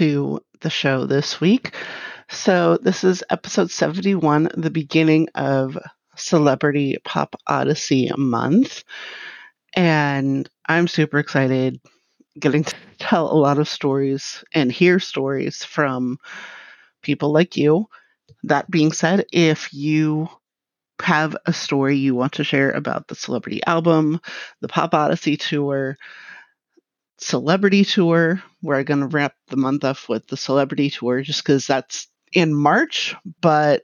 to the show this week. So, this is episode 71, the beginning of Celebrity Pop Odyssey month. And I'm super excited getting to tell a lot of stories and hear stories from people like you. That being said, if you have a story you want to share about the celebrity album, the Pop Odyssey tour, celebrity tour. We're going to wrap the month off with the celebrity tour just because that's in March, but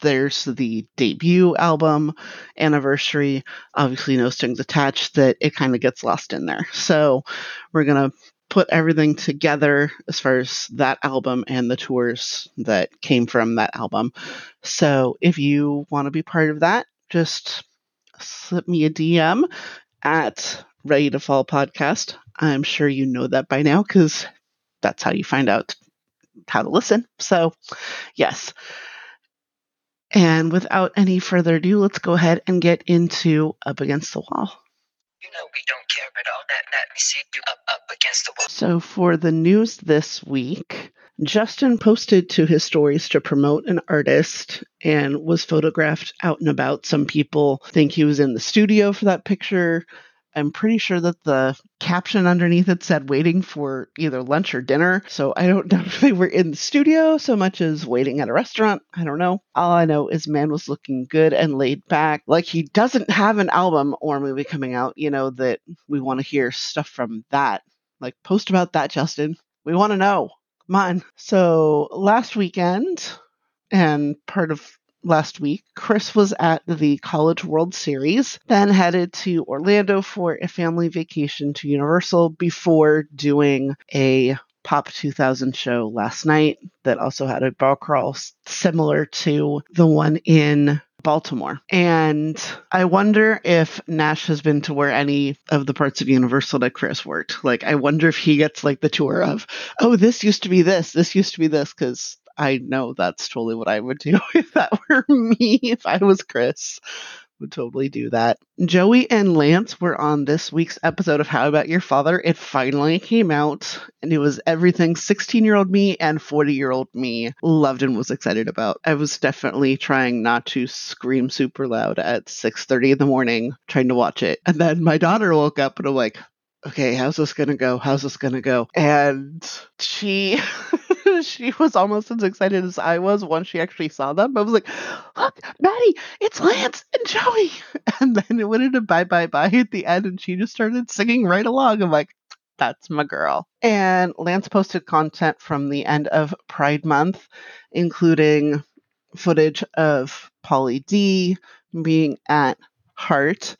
there's the debut album anniversary. Obviously, no strings attached, that it kind of gets lost in there. So, we're going to put everything together as far as that album and the tours that came from that album. So, if you want to be part of that, just slip me a DM at Ready to Fall podcast. I'm sure you know that by now because that's how you find out how to listen. So, yes. And without any further ado, let's go ahead and get into Up Against the Wall. You know we don't care at all. That let me see you up up against the wall. So, for the news this week, Justin posted to his stories to promote an artist and was photographed out and about. Some people think he was in the studio for that picture. I'm pretty sure that the caption underneath it said waiting for either lunch or dinner. So I don't know if they were in the studio so much as waiting at a restaurant. I don't know. All I know is man was looking good and laid back. Like he doesn't have an album or movie coming out, you know, that we want to hear stuff from that. Like post about that, Justin. We want to know. Come on. So last weekend and part of last week, Chris was at the College World Series, then headed to Orlando for a family vacation to Universal before doing a Pop 2000 show last night that also had a ball crawl similar to the one in Baltimore. And I wonder if Nash has been to where any of the parts of Universal that Chris worked. Like, I wonder if he gets like the tour of, oh, this used to be this, this used to be this, because I know that's totally what I would do if that were me, if I was Chris. Would totally do that. Joey and Lance were on this week's episode of How I Met Your Father. It finally came out, and it was everything 16 year old me and 40 year old me loved and was excited about. I was definitely trying not to scream super loud at 6:30 in the morning trying to watch it. And then my daughter woke up and I'm like, okay, how's this gonna go? How's this gonna go? And she she was almost as excited as I was once she actually saw them. I was like, look, Maddie, it's Lance and Joey. And then it went into bye bye bye at the end, and she just started singing right along. I'm like, that's my girl. And Lance posted content from the end of Pride Month, including footage of Polly D being at Heart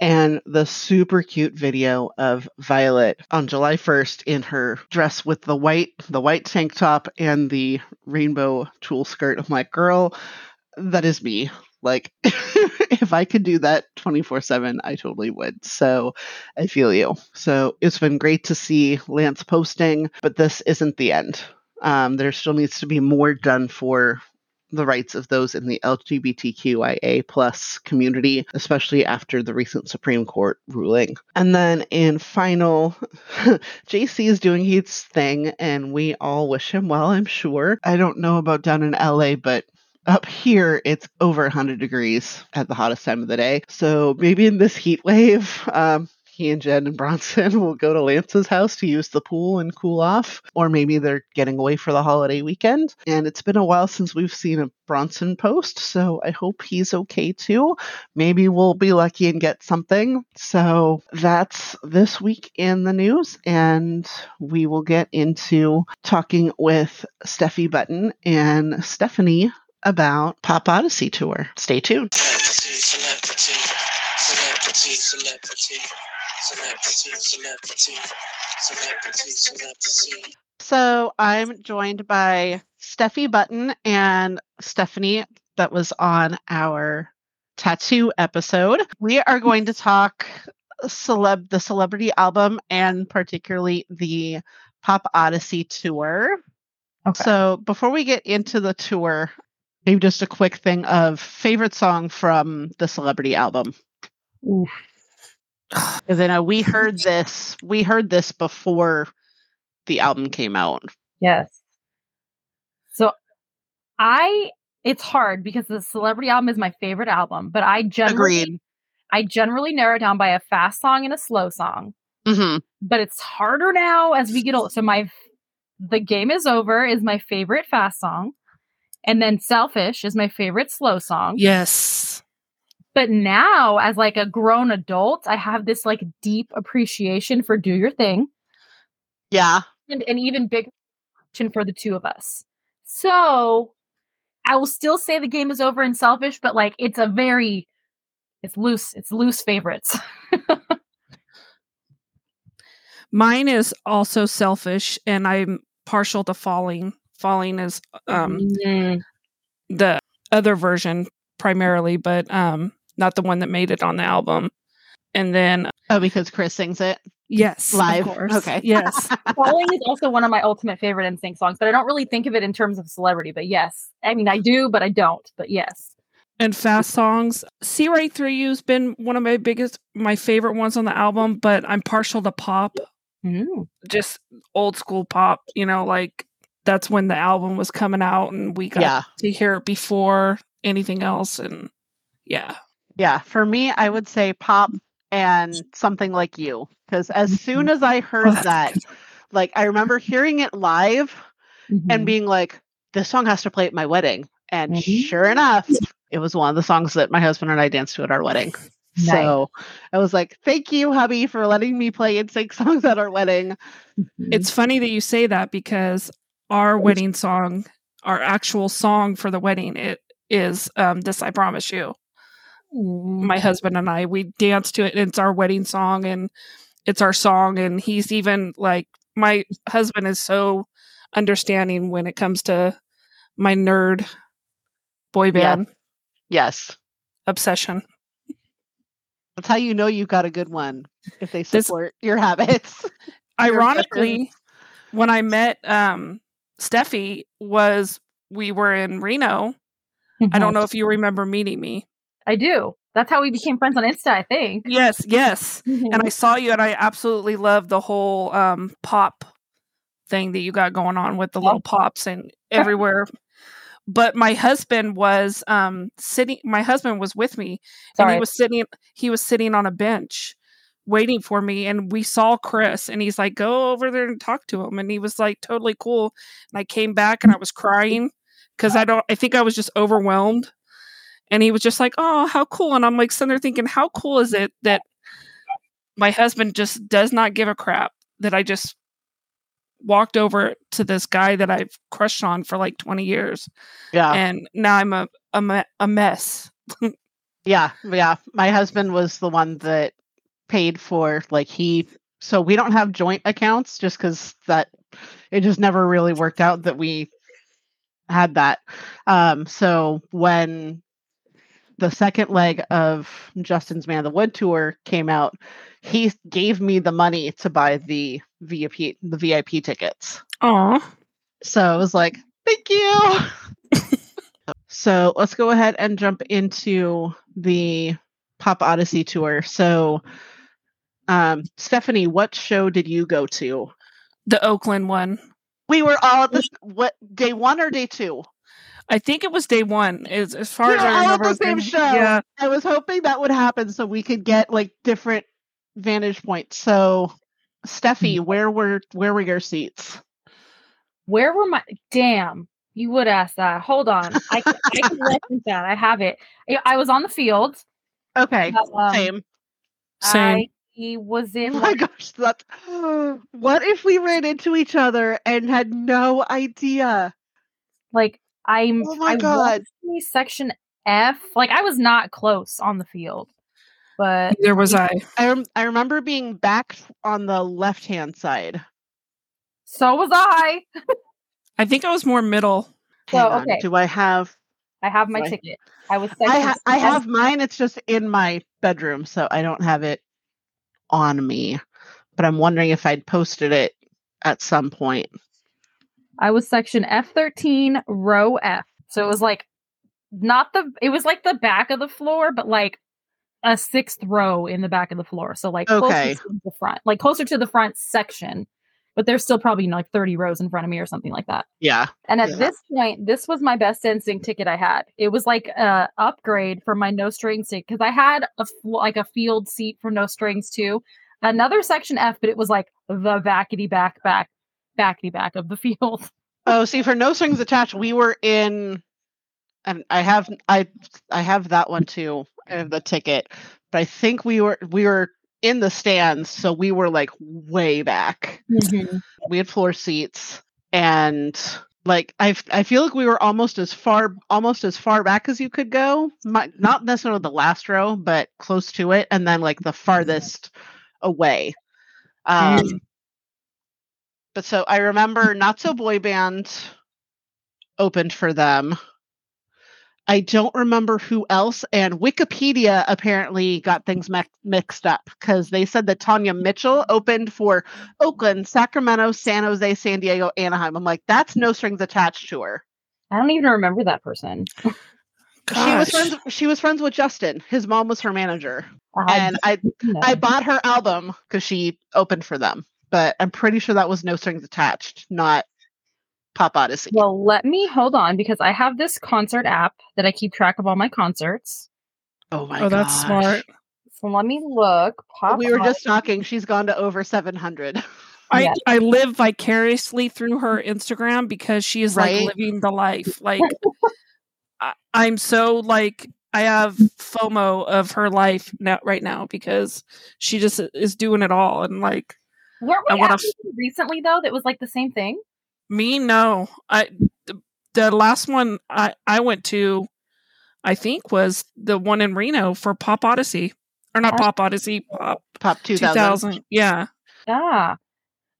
and the super cute video of Violet on July 1st in her dress with the white the white tank top and the rainbow tulle skirt. I'm like, girl, that is me. Like if I could do that 24/7, I totally would. So, I feel you. So, it's been great to see Lance posting, but this isn't the end. Um, there still needs to be more done for the rights of those in the LGBTQIA plus community, especially after the recent Supreme Court ruling. And then in final, JC is doing his thing, and we all wish him well, I'm sure. I don't know about down in LA, but up here it's over 100 degrees at the hottest time of the day. So maybe in this heat wave, um, he and Jen and Bronson will go to Lance's house to use the pool and cool off, or maybe they're getting away for the holiday weekend. And it's been a while since we've seen a Bronson post, so I hope he's okay too. Maybe we'll be lucky and get something. So that's this week in the news, and we will get into talking with Stephie Button and Stephanie about Pop Odyssey Tour. Stay tuned. Celebrity, celebrity, celebrity, celebrity, celebrity, celebrity, celebrity. So I'm joined by Stephie Button and Stephanie, that was on our tattoo episode. We are going to talk celeb the celebrity album and particularly the Pop Odyssey tour. Okay. So before we get into the tour, maybe just a quick thing of favorite song from the celebrity album. Because I know we heard this, we heard this before the album came out. Yes. So I it's hard because the celebrity album is my favorite album, but I generally Agreed. I generally narrow it down by a fast song and a slow song. hmm But it's harder now as we get older. So my the game is over is my favorite fast song. And then Selfish is my favorite slow song. Yes. But now as like a grown adult, I have this like deep appreciation for Do Your Thing. Yeah. and an even bigger appreciation for the two of us. So I will still say the game is over and selfish, but like it's a very it's loose, it's loose favorites. Mine is also selfish and I'm partial to falling. Falling is um Mm, the other version primarily, but um not the one that made it on the album. And then Oh, because Chris sings it. yes, of Live. course. Okay. Yes. Falling is also one of my ultimate favorite NSYNC songs, but I don't really think of it in terms of celebrity. But yes, I mean I do, but I don't. But yes, and fast songs. See Right Through You's been one of my biggest my favorite ones on the album, but I'm partial to pop. Mm. Just old school pop, you know, like that's when the album was coming out and we got Yeah. to hear it before anything else and yeah. Yeah. For me, I would say pop and something like you. Because as soon as I heard that, like I remember hearing it live and Mhm. being like, this song has to play at my wedding. And Mhm. sure enough, it was one of the songs that my husband and I danced to at our wedding. Nice. So I was like, thank you, hubby, for letting me play and sing songs at our wedding. Mhm. It's funny that you say that because our wedding song, our actual song for the wedding, it is um, "This I Promise You." My husband and I we dance to it. And it's our wedding song, and it's our song. And he's even like my husband is so understanding when it comes to my nerd boy Yeah. band Yes. obsession. That's how you know you've got a good one if they This- support your habits. Your Ironically, when I met um, Stephie, was we were in Reno. I don't know if you remember meeting me. I do. That's how we became friends on Insta, I think. Yes, yes. and I saw you, and I absolutely love the whole um, pop thing that you got going on with the little pops and everywhere. But my husband was um, sitting. My husband was with me, and he was sitting. He was sitting on a bench, waiting for me. And we saw Chris, and he's like, "Go over there and talk to him." And he was like, totally cool. And I came back, and I was crying because I don't. I think I was just overwhelmed. And he was just like, "Oh, how cool!" And I'm like sitting there thinking, "How cool is it that my husband just does not give a crap that I just walked over to this guy that I've crushed on for like 20 years, yeah. and now I'm a a, a mess." Yeah, yeah. My husband was the one that paid for like he so we don't have joint accounts just cuz that it just never really worked out that we had that. Um so when the second leg of Justin's Man of the Woods tour came out, he gave me the money to buy the VIP the VIP tickets. Aw, So I was like, thank you. so let's go ahead and jump into the Pop Odyssey tour. So, um, Stephanie, what show did you go to? the Oakland one. We were all at this. What day one or day two? I think it was day one. As, as far We as were I all remember, the it was same show. Yeah, I was hoping that would happen so we could get like different vantage points. So, Stephie, where were where were your seats? Where were my damn? You would ask that. Hold on. I can, I can reference that. I have it. I, I was on the field. Okay, Um, same. Same. I was in Oh my like, gosh, that. What if we ran into each other and had no idea? like I'm Oh my I God. want section F. Like I was not close on the field. But there was I. I rem- I remember being back on the left hand side. so was I. I think I was more middle. So, Hang okay. Do I have? I have my Sorry. ticket. I was section I ha- I F. have mine. It's just in my bedroom, so I don't have it on me. But I'm wondering if I'd posted it at some point. I was section F13, row F. So it was like not the it was like the back of the floor, but like a sixth row in the back of the floor. So like Okay. closer to the front, like closer to the front section. but there's still probably you know, like 30 rows in front of me or something like that. Yeah. And at Yeah. this point, this was my best NSYNC ticket I had. It was like a upgrade for my no strings ticket because I had a like a field seat for no strings too. Another section F, but it was like the backety back back backety back of the field. Oh, see, for no strings attached, we were in, and I have I I have that one too, I have the ticket, but I think we were we were in the stands, so we were like way back. We had floor seats, and like I, I feel like we were almost as far almost as far back as you could go. My, not necessarily the last row, but close to it, and then like the farthest away. Um, but so I remember Not So Boy Band opened for them. I don't remember who else, and Wikipedia apparently got things mi- mixed up because they said that Tanya Mitchell opened for Oakland, Sacramento, San Jose, San Diego, Anaheim. I'm like, that's no strings attached to her. I don't even remember that person. She was friends. She was friends with Justin. His mom was her manager, I and I no- I bought her album because she opened for them. But I'm pretty sure that was no strings attached, not Pop Odyssey. well, let me hold on because I have this concert app that I keep track of all my concerts. oh my oh, that's gosh. smart. So let me look. Pop we were just Odyssey. talking. She's gone to over 700. I, Yeah. I live vicariously through her Instagram because she is Right? like living the life. Like I, I'm so like I have FOMO of her life now right now because she just is doing it all and like Weren't I we wanna at one recently though that was like the same thing? me no I the, the last one I I went to I think was the one in Reno for Pop Odyssey or not Oh. Pop Odyssey Pop Pop 2000. 2000 yeah Ah.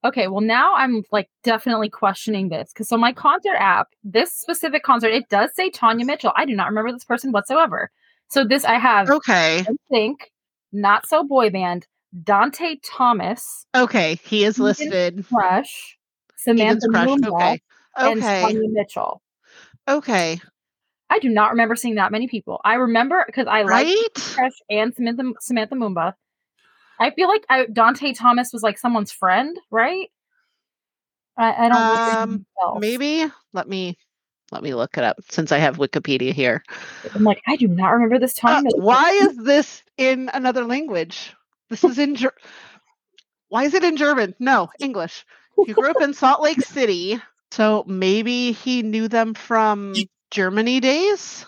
Okay, well now I'm like definitely questioning this because so my concert app, this specific concert, it does say Tanya Mitchell. I do not remember this person whatsoever. So this I have Okay. I think not so boy band, Dante Thomas, Okay. He is listed. Crush, Samantha Crush. Moonwell, Okay. and Okay. Mitchell. Okay. I do not remember seeing that many people. I remember because I like Right? Crush and Samantha Samantha Mumba. I feel like I, Dante Thomas was like someone's friend, right? I, I don't. Um. Maybe. Let me let me look it up since I have Wikipedia here. I'm like I do not remember this Uh, time. why is this in another language? This is in Ger- Why is it in German? No, English. He grew up in Salt Lake City, so maybe he knew them from Germany days.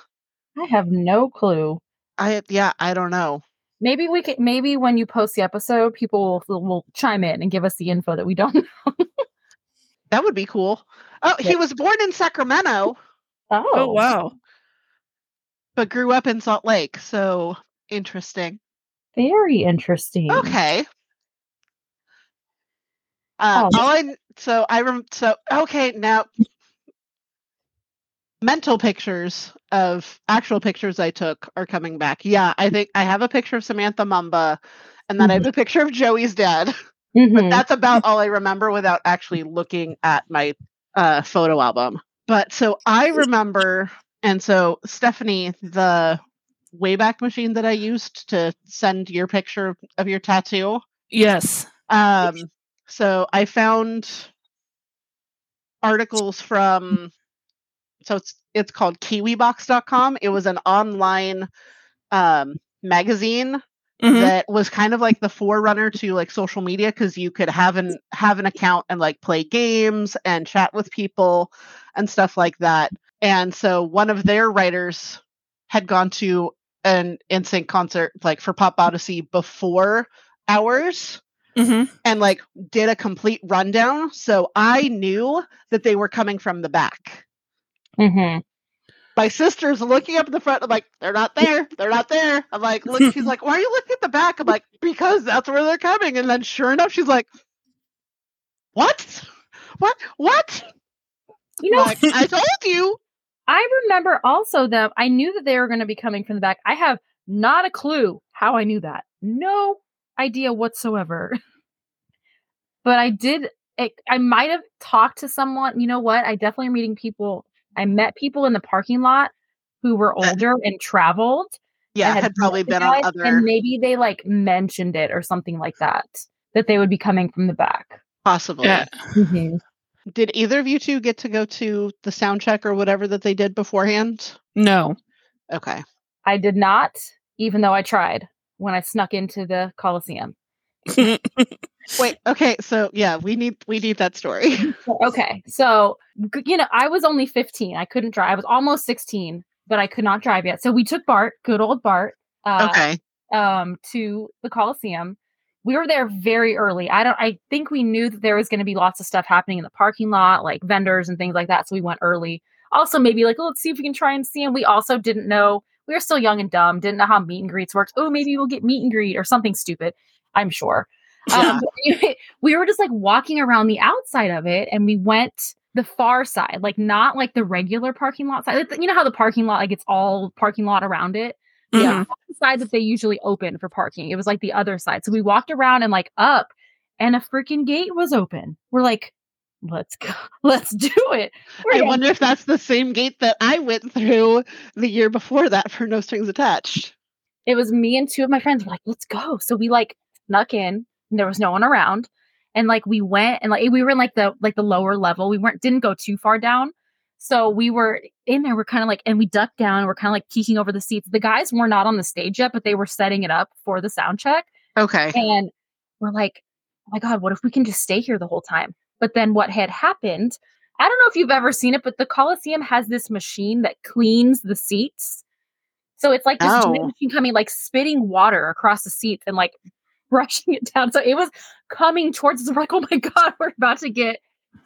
I have no clue. I yeah, I don't know. Maybe we could. Maybe when you post the episode, people will, will chime in and give us the info that we don't. know. That would be cool. Oh, he was born in Sacramento, Oh, oh wow but grew up in Salt Lake. So interesting. Very interesting. Okay. Uh, Oh. all I so I rem so okay now mental pictures of actual pictures I took are coming back. Yeah, I think I have a picture of Samantha Mumba, and then I have a picture of Joey's dad. Mhm. That's about all I remember without actually looking at my uh, photo album. But so I remember, and so Stephanie, the Wayback Machine that I used to send your picture of your tattoo. yes Um, so I found articles from, so it's it's called KiwiBox.com. It was an online um, magazine Mhm. that was kind of like the forerunner to like social media because you could have an have an account and like play games and chat with people and stuff like that. And so one of their writers had gone to an NSYNC concert like for Pop Odyssey before ours Mhm. and like did a complete rundown. So I knew that they were coming from the back. Mhm. My sister's looking up at the front. I'm like, they're not there. They're not there. I'm like, look, she's like, why are you looking at the back? I'm like, because that's where they're coming. And then sure enough, she's like, what? What? What? You know, like, I told you. I remember also that I knew that they were going to be coming from the back. I have not a clue how I knew that. No idea whatsoever. but I did. It, I might have talked to someone. You know what? I definitely am meeting people. I met people in the parking lot who were Uh, older and traveled. Yeah, and had probably been on other. And maybe they like mentioned it or something like that. That they would be coming from the back. Possibly. Yeah. Did either of you two get to go to the sound check or whatever that they did beforehand? No. Okay. I did not, even though I tried when I snuck into the Coliseum. Wait. Okay. So yeah, we need we need that story. Okay, so you know, I was only 15. I couldn't drive. I was almost 16, but I could not drive yet. So we took BART, good old BART, uh, okay. um, to the Coliseum. We were there very early. I don't. I think we knew that there was going to be lots of stuff happening in the parking lot, like vendors and things like that. So we went early. Also, maybe like, oh, let's see if we can try and see him. We also didn't know. We were still young and dumb. Didn't know how meet and greets worked. Oh, maybe we'll get meet and greet or something stupid. I'm sure. Um, we- we were just like walking around the outside of it, and we went the far side, like not like the regular parking lot side. Like, You know how the parking lot, like it's all parking lot around it. Mhm. the side that they usually open for parking. It was like the other side. So we walked around and like up, and a freaking gate was open. We're like, let's go, let's do it. We're I gonna- wonder if that's the same gate that I went through the year before that for no strings attached. it was me and two of my friends were like, let's go. So we like snuck in, and there was no one around. And like we went and like we were in like the like the lower level. We weren't didn't go too far down. So we were in there, we're kind of like, and we ducked down, we're kind of like peeking over the seats. The guys were not on the stage yet, but they were setting it up for the sound check. Okay. And we're like, oh my God, what if we can just stay here the whole time? But then what had happened, I don't know if you've ever seen it, but the Coliseum has this machine that cleans the seats. So it's like this Oh. machine coming, like spitting water across the seats and like brushing it down. So it was coming towards us. We're like, oh my God, we're about to get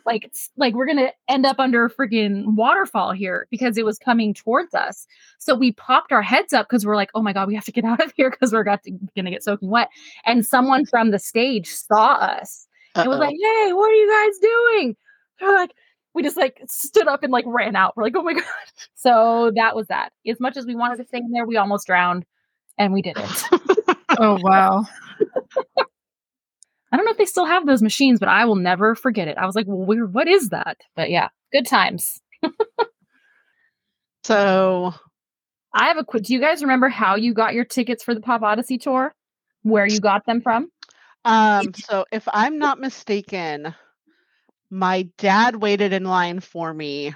like, like we're gonna end up under a freaking waterfall here because it was coming towards us. So we popped our heads up because we're like, oh my God, we have to get out of here because we're got to, gonna get soaking wet. And someone from the stage saw us and was like, hey, what are you guys doing? They're like, we just like stood up and like ran out. We're like, oh my God. So that was that. As much as we wanted to stay in there, we almost drowned and we didn't. Oh wow. I don't know if they still have those machines, but I will never forget it. I was like, well, what is that? But yeah, good times. so I have a quick. Do you guys remember how you got your tickets for the Pop Odyssey tour? Where you got them from? um so if I'm not mistaken, my dad waited in line for me.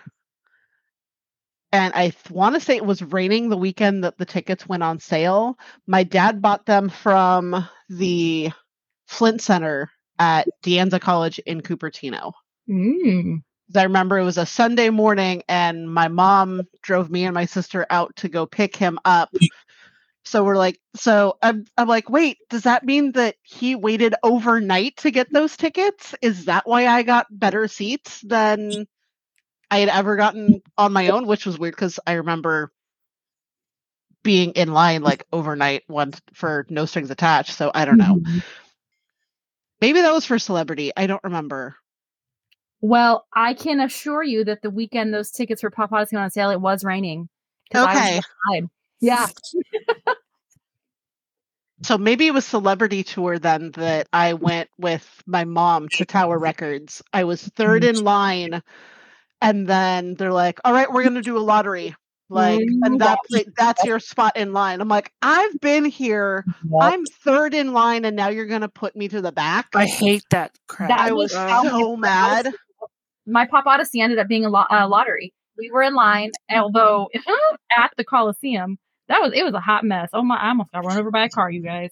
And I want to say it was raining the weekend that the tickets went on sale. My dad bought them from the Flint Center at De Anza College in Cupertino. Mm. I remember it was a Sunday morning and my mom drove me and my sister out to go pick him up. So we're like, so I'm, I'm like, wait, does that mean that he waited overnight to get those tickets? Is that why I got better seats than I had ever gotten on my own? Which was weird because I remember being in line like overnight once for no strings attached. So I don't know. Maybe that was for celebrity. I don't remember. Well, I can assure you that the weekend those tickets for Pop Odyssey on sale, it was raining. I was Okay. Yeah. So maybe it was celebrity tour then that I went with my mom to Tower Records. I was third mm-hmm. in line, and then they're like, "All right, we're gonna do a lottery." Like, Mm, and that pla- that's your spot in line. I'm like, I've been here. I'm third in line, and now you're gonna put me to the back. I hate that crap. That I was was so mad. my Pop Odyssey ended up being a, lo- a lottery. We were in line, although at the Coliseum, that was it was a hot mess. Oh my! I almost got run over by a car, you guys.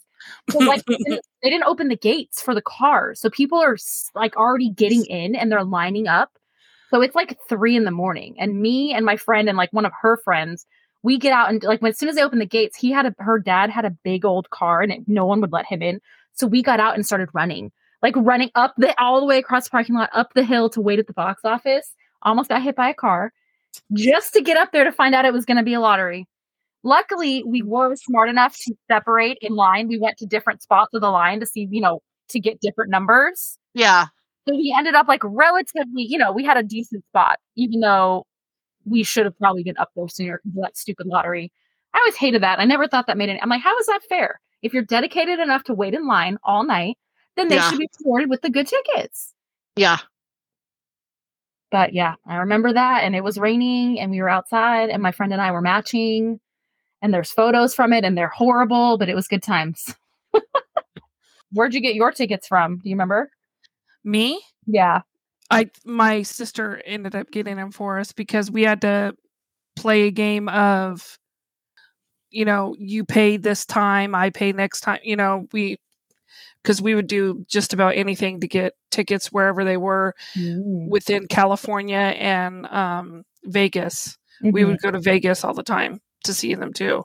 So, like they didn't, they didn't open the gates for the cars, so people are like already getting in and they're lining up. So it's like three in the morning, and me and my friend and like one of her friends, we get out and like when, as soon as they opened the gates, he had a her dad had a big old car and it, no one would let him in. So we got out and started running, like running up the all the way across the parking lot, up the hill to wait at the box office. Almost got hit by a car, just to get up there to find out it was going to be a lottery. Luckily, we were smart enough to separate in line. We went to different spots of the line to see, you know, to get different numbers. Yeah, So we ended up like relatively, you know, we had a decent spot, even though we should have probably been up there sooner because of that stupid lottery. I always hated that. I never thought that made any. I'm like, how is that fair? If you're dedicated enough to wait in line all night, then they Yeah. should be rewarded with the good tickets. yeah. But yeah, I remember that. And it was raining and we were outside and my friend and I were matching. And there's photos from it and they're horrible, but it was good times. Where'd you get your tickets from? Do you remember? Me? Yeah. I my sister ended up getting them for us because we had to play a game of you know, you pay this time, I pay next time, you know, we because we would do just about anything to get tickets wherever they were Mm. within California and um, Vegas. We Mhm. would go to Vegas all the time to see them too.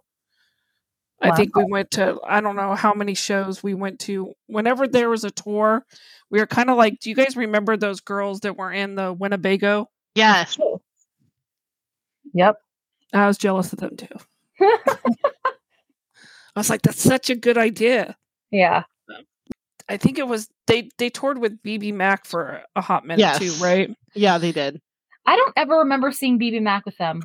I think we went to I don't know how many shows we went to. Whenever there was a tour, we were kind of like, do you guys remember those girls that were in the Winnebago? Yes. Yep. I was jealous of them too. I was like, that's such a good idea. yeah. I think it was they they toured with BBMak for a hot minute Yes. too, right? Yeah, they did. I don't ever remember seeing BBMak with them.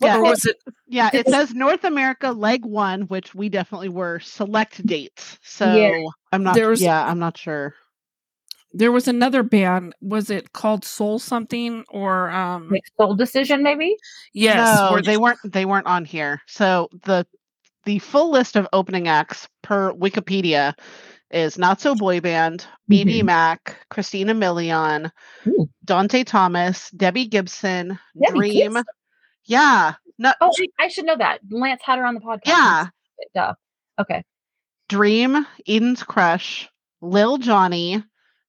Yeah, or was it Yeah, it says North America leg one, which we definitely were select dates. So Yeah. I'm not. There was- yeah, I'm not sure. there was another band? Was it called Soul something or um Like Soul Decision, maybe? yes, no, where they weren't. They weren't on here. So the the full list of opening acts per Wikipedia is Not So Boy Band, BB Mhm. Mac, Christina Milian, Ooh. Dante Thomas, Debbie Gibson, Debbie Dream. Gibson? Yeah, no, Oh, I- should know that. Lance had her on the podcast. yeah, Duh. Okay. Dream, Eden's Crush, Lil Johnny,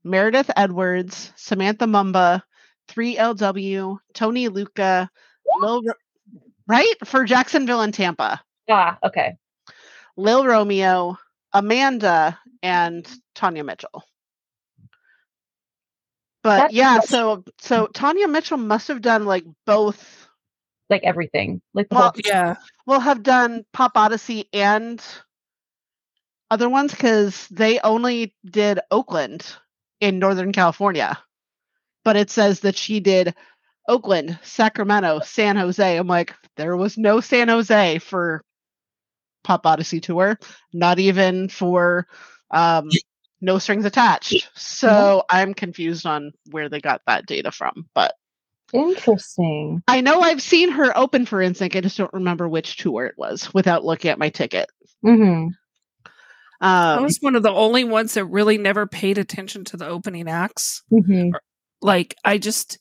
Meredith Edwards, Samantha Mumba, 3LW, Tony Lucca, Lil, Ro- right? For Jacksonville and Tampa. Ah, okay. Lil Romeo, Amanda, and Tanya Mitchell. But That's yeah, so so Tanya Mitchell must have done like both. Like everything. Like the Well, yeah. Will have done Pop Odyssey and other ones because they only did Oakland in Northern California. But it says that she did Oakland, Sacramento, San Jose. I'm like, there was no San Jose for Pop Odyssey tour, not even for um, No Strings Attached. So I'm confused on where they got that data from. But Interesting. I know I've seen her open for NSYNC. I just don't remember which tour it was without looking at my ticket. Mm-hmm. I Um, was one of the only ones that really never paid attention to the opening acts. Mm-hmm. Like I just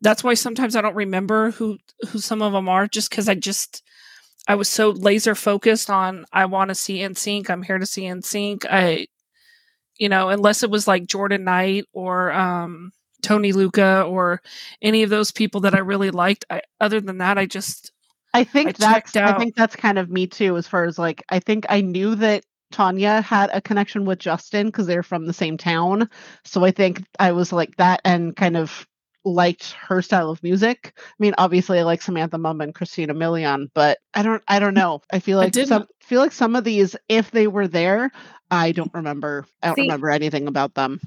that's why sometimes I don't remember who who some of them are just cuz I just I was so laser focused on I want to see NSYNC, I'm here to see NSYNC. I you know, unless it was like Jordan Knight or um Tony Lucca or any of those people that I really liked. I, other than that, I just I think I that's I think that's kind of me too. As far as like, I think I knew that Tanya had a connection with Justin because they're from the same town. So I think I was like that and kind of liked her style of music. I mean, obviously I like Samantha Mum and Christina Milian, but I don't I don't know. I feel like didn't- some feel like some of these, if they were there, I don't remember I don't See- remember anything about them.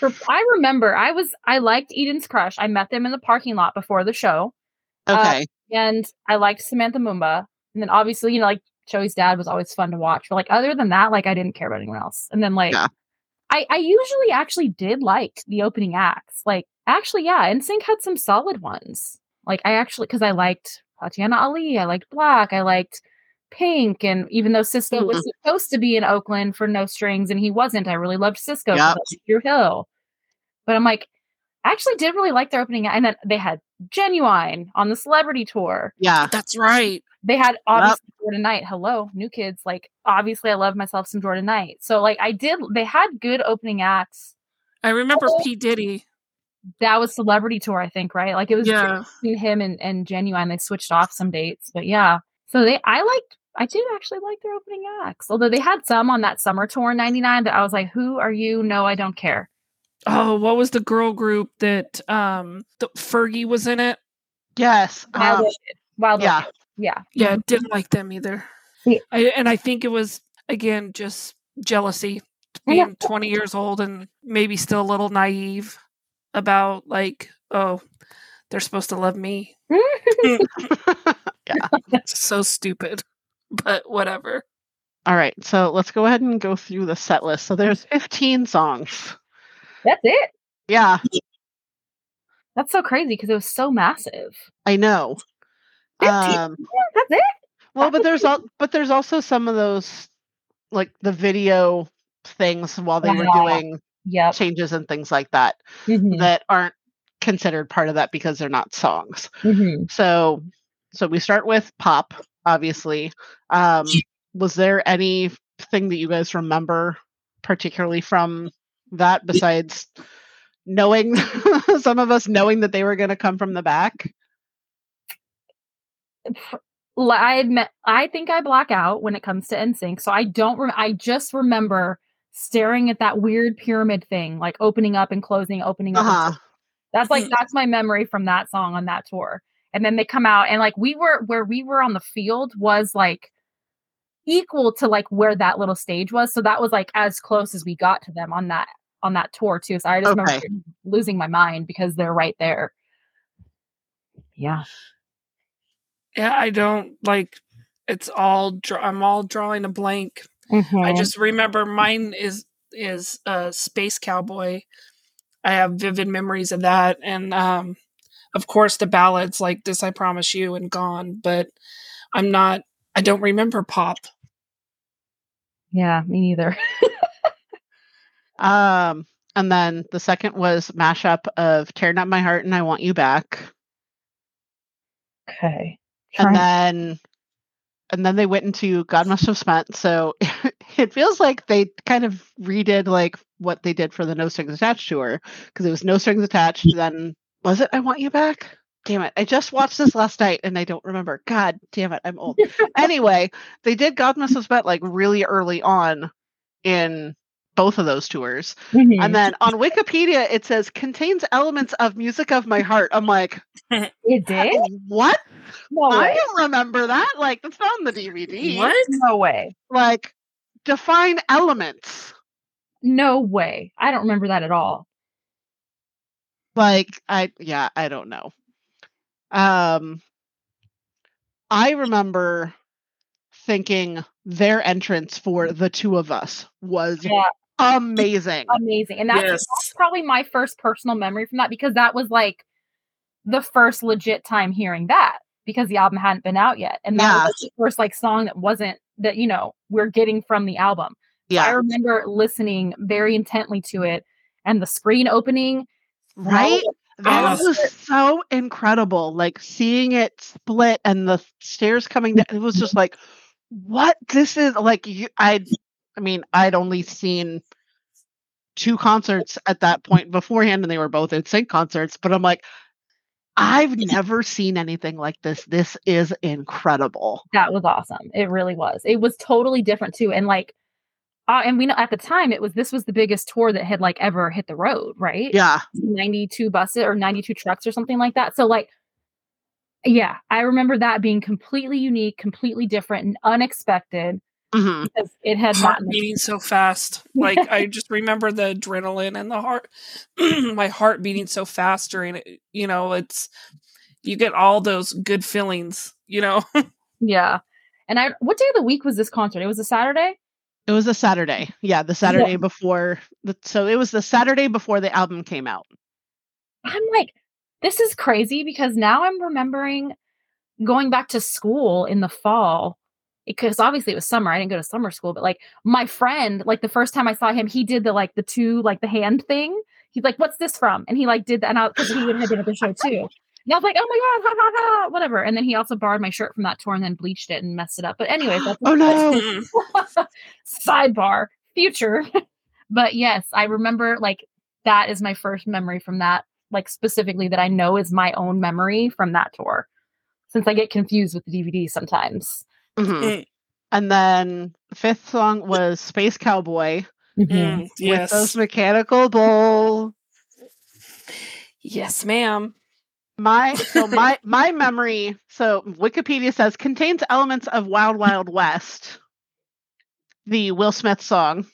For, I remember I was I liked Eden's Crush. I met them in the parking lot before the show. Uh, Okay. and I liked Samantha Mumba. And then obviously, you know, like Joey's dad was always fun to watch. But like other than that, like I didn't care about anyone else. And then like Yeah. I, I usually actually did like the opening acts. Like actually, yeah, and NSYNC had some solid ones. Like I actually because I liked Tatiana Ali, I liked Blaque, I liked Pink, and even though Sisqó was supposed to be in Oakland for no strings and he wasn't, I really loved Sisqó. Yep. Dru Hill. But I'm like, I actually did really like their opening. And then they had Ginuwine on the celebrity tour. Yeah. that's right. They had obviously Jordan Knight. Hello, new kids. Like obviously I love myself some Jordan Knight. So like I did they had good opening acts. I remember Oh. P Diddy. That was celebrity tour, I think, right? Like it was Yeah. between him and, and Ginuwine. They switched off some dates. But yeah. So they I liked I did actually like their opening acts. Although they had some on that summer tour in 99 that I was like, who are you? No, I don't care. Oh, what was the girl group that um the Fergie was in it? Yes. Wild Um, Orchid. Wild yeah. Orchid. Yeah. Yeah, didn't like them either. Yeah. I, and I think it was again just jealousy, being 20 years old and maybe still a little naive about like, oh, they're supposed to love me. yeah. so stupid, but whatever. All right. So let's go ahead and go through the set list. So there's 15 songs. That's it. Yeah, That's so crazy because it was so massive. I know. Um, That's it. well, but there's all, but there's also some of those like the video things while they were doing Yep. changes and things like that Mhm, that aren't considered part of that because they're not songs. mhm. So so we start with pop, obviously. Um was there anything that you guys remember particularly from that besides knowing some of us knowing that they were going to come from the back? I admit, I think I black out when it comes to NSYNC. So I don't. Rem- I just remember staring at that weird pyramid thing, like opening up and closing, opening up. Uh-huh. That's like that's my memory from that song on that tour. And then they come out and like we were where we were on the field was like equal to like where that little stage was. So that was like as close as we got to them on that on that tour too. So I just remember losing my mind because they're right there. Yeah. Yeah, I don't like. It's all. Draw, I'm all drawing a blank. I Mhm. just remember mine is is uh, Space Cowboy. I have vivid memories of that, and um, of course the ballads like "This I Promise You" and "Gone." But I'm not. I don't remember pop. yeah, me neither. Um and then the second was mashup of Tearing Up My Heart and I Want You Back. Okay. and then and then they went into God Must Have Spent. So it feels like they kind of redid like what they did for the No Strings Attached tour because it was No Strings Attached. Then was it I Want You Back? Damn it! I just watched this last night and I don't remember. God damn it! I'm old. anyway, they did God Must Have Spent like really early on in both of those tours. Mhm. And then on Wikipedia it says contains elements of Music of My Heart. I'm like, it did? what? No I way. don't remember that. Like that's not on the DVD. What? No way. Like define elements. No way. I don't remember that at all. Like I yeah, I don't know. Um I remember thinking their entrance for the two of us was Yeah, amazing. amazing. And that's, Yes. that's probably my first personal memory from that because that was like the first legit time hearing that because the album hadn't been out yet. And that Yeah. was the first like song that wasn't that, you know, we're getting from the album. Yeah. I remember listening very intently to it and the screen opening. Right? That was so incredible. Like seeing it split and the stairs coming down. It was just like, what? This is like you. I. I mean, I'd only seen two concerts at that point beforehand, and they were both NSYNC concerts. But I'm like, I've never seen anything like this. This is incredible. That was awesome. It really was. It was totally different too. And like, uh, and we know at the time it was this was the biggest tour that had like ever hit the road, right? Yeah. 92 buses or 92 trucks or something like that. So like yeah, I remember that being completely unique, completely different and unexpected hmm because it had Heart not beating so fast. Like I just remember the adrenaline and the heart. my heart beating so fast during it. You know, it's you get all those good feelings. You know. yeah. And I what day of the week was this concert? It was a Saturday? It was a Saturday. Yeah, the Saturday before. The, so it was the Saturday before the album came out. I'm like, this is crazy because now I'm remembering going back to school in the fall because obviously it was summer. I didn't go to summer school, but like my friend, like the first time I saw him, he did the like the two like the hand thing. He's like, "What's this from?" And he like did that, and I because he had been at the show too. And I was like, "Oh my god, ha, ha, ha, whatever." And then he also borrowed my shirt from that tour and then bleached it and messed it up. But anyway, that's Oh no. sidebar future but yes i remember like that is my first memory from that like specifically that i know is my own memory from that tour since i get confused with the dvd sometimes Mhm. Mm. And then fifth song was Space Cowboy Mm, with yes. those mechanical bull. Yes, ma'am. My so my my memory. So Wikipedia says contains elements of Wild Wild West, the Will Smith song.